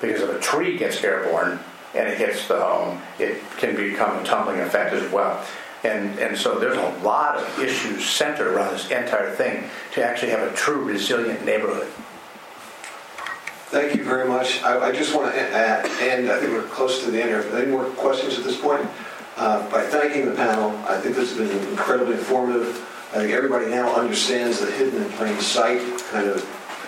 Because if a tree gets airborne and it hits the home, it can become a tumbling effect as well. And, and so there's a lot of issues centered around this entire thing to actually have a true resilient neighborhood. Thank you very much. I, I just want to add, and I think we're close to the end here. Any more questions at this point? Uh, by thanking the panel, I think this has been incredibly informative. I think everybody now understands the hidden in plain sight kind of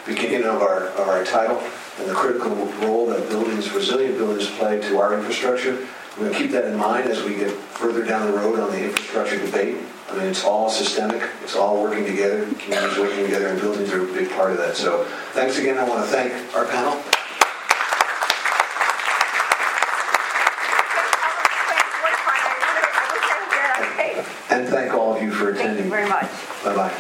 beginning of our, of our title and the critical role that buildings, resilient buildings play to our infrastructure. We're going to keep that in mind as we get further down the road on the infrastructure debate. I mean, it's all systemic. It's all working together. Communities working together, and buildings are a big part of that. So, thanks again. I want to thank our panel. And thank all of you for attending. Thank you very much. Bye bye.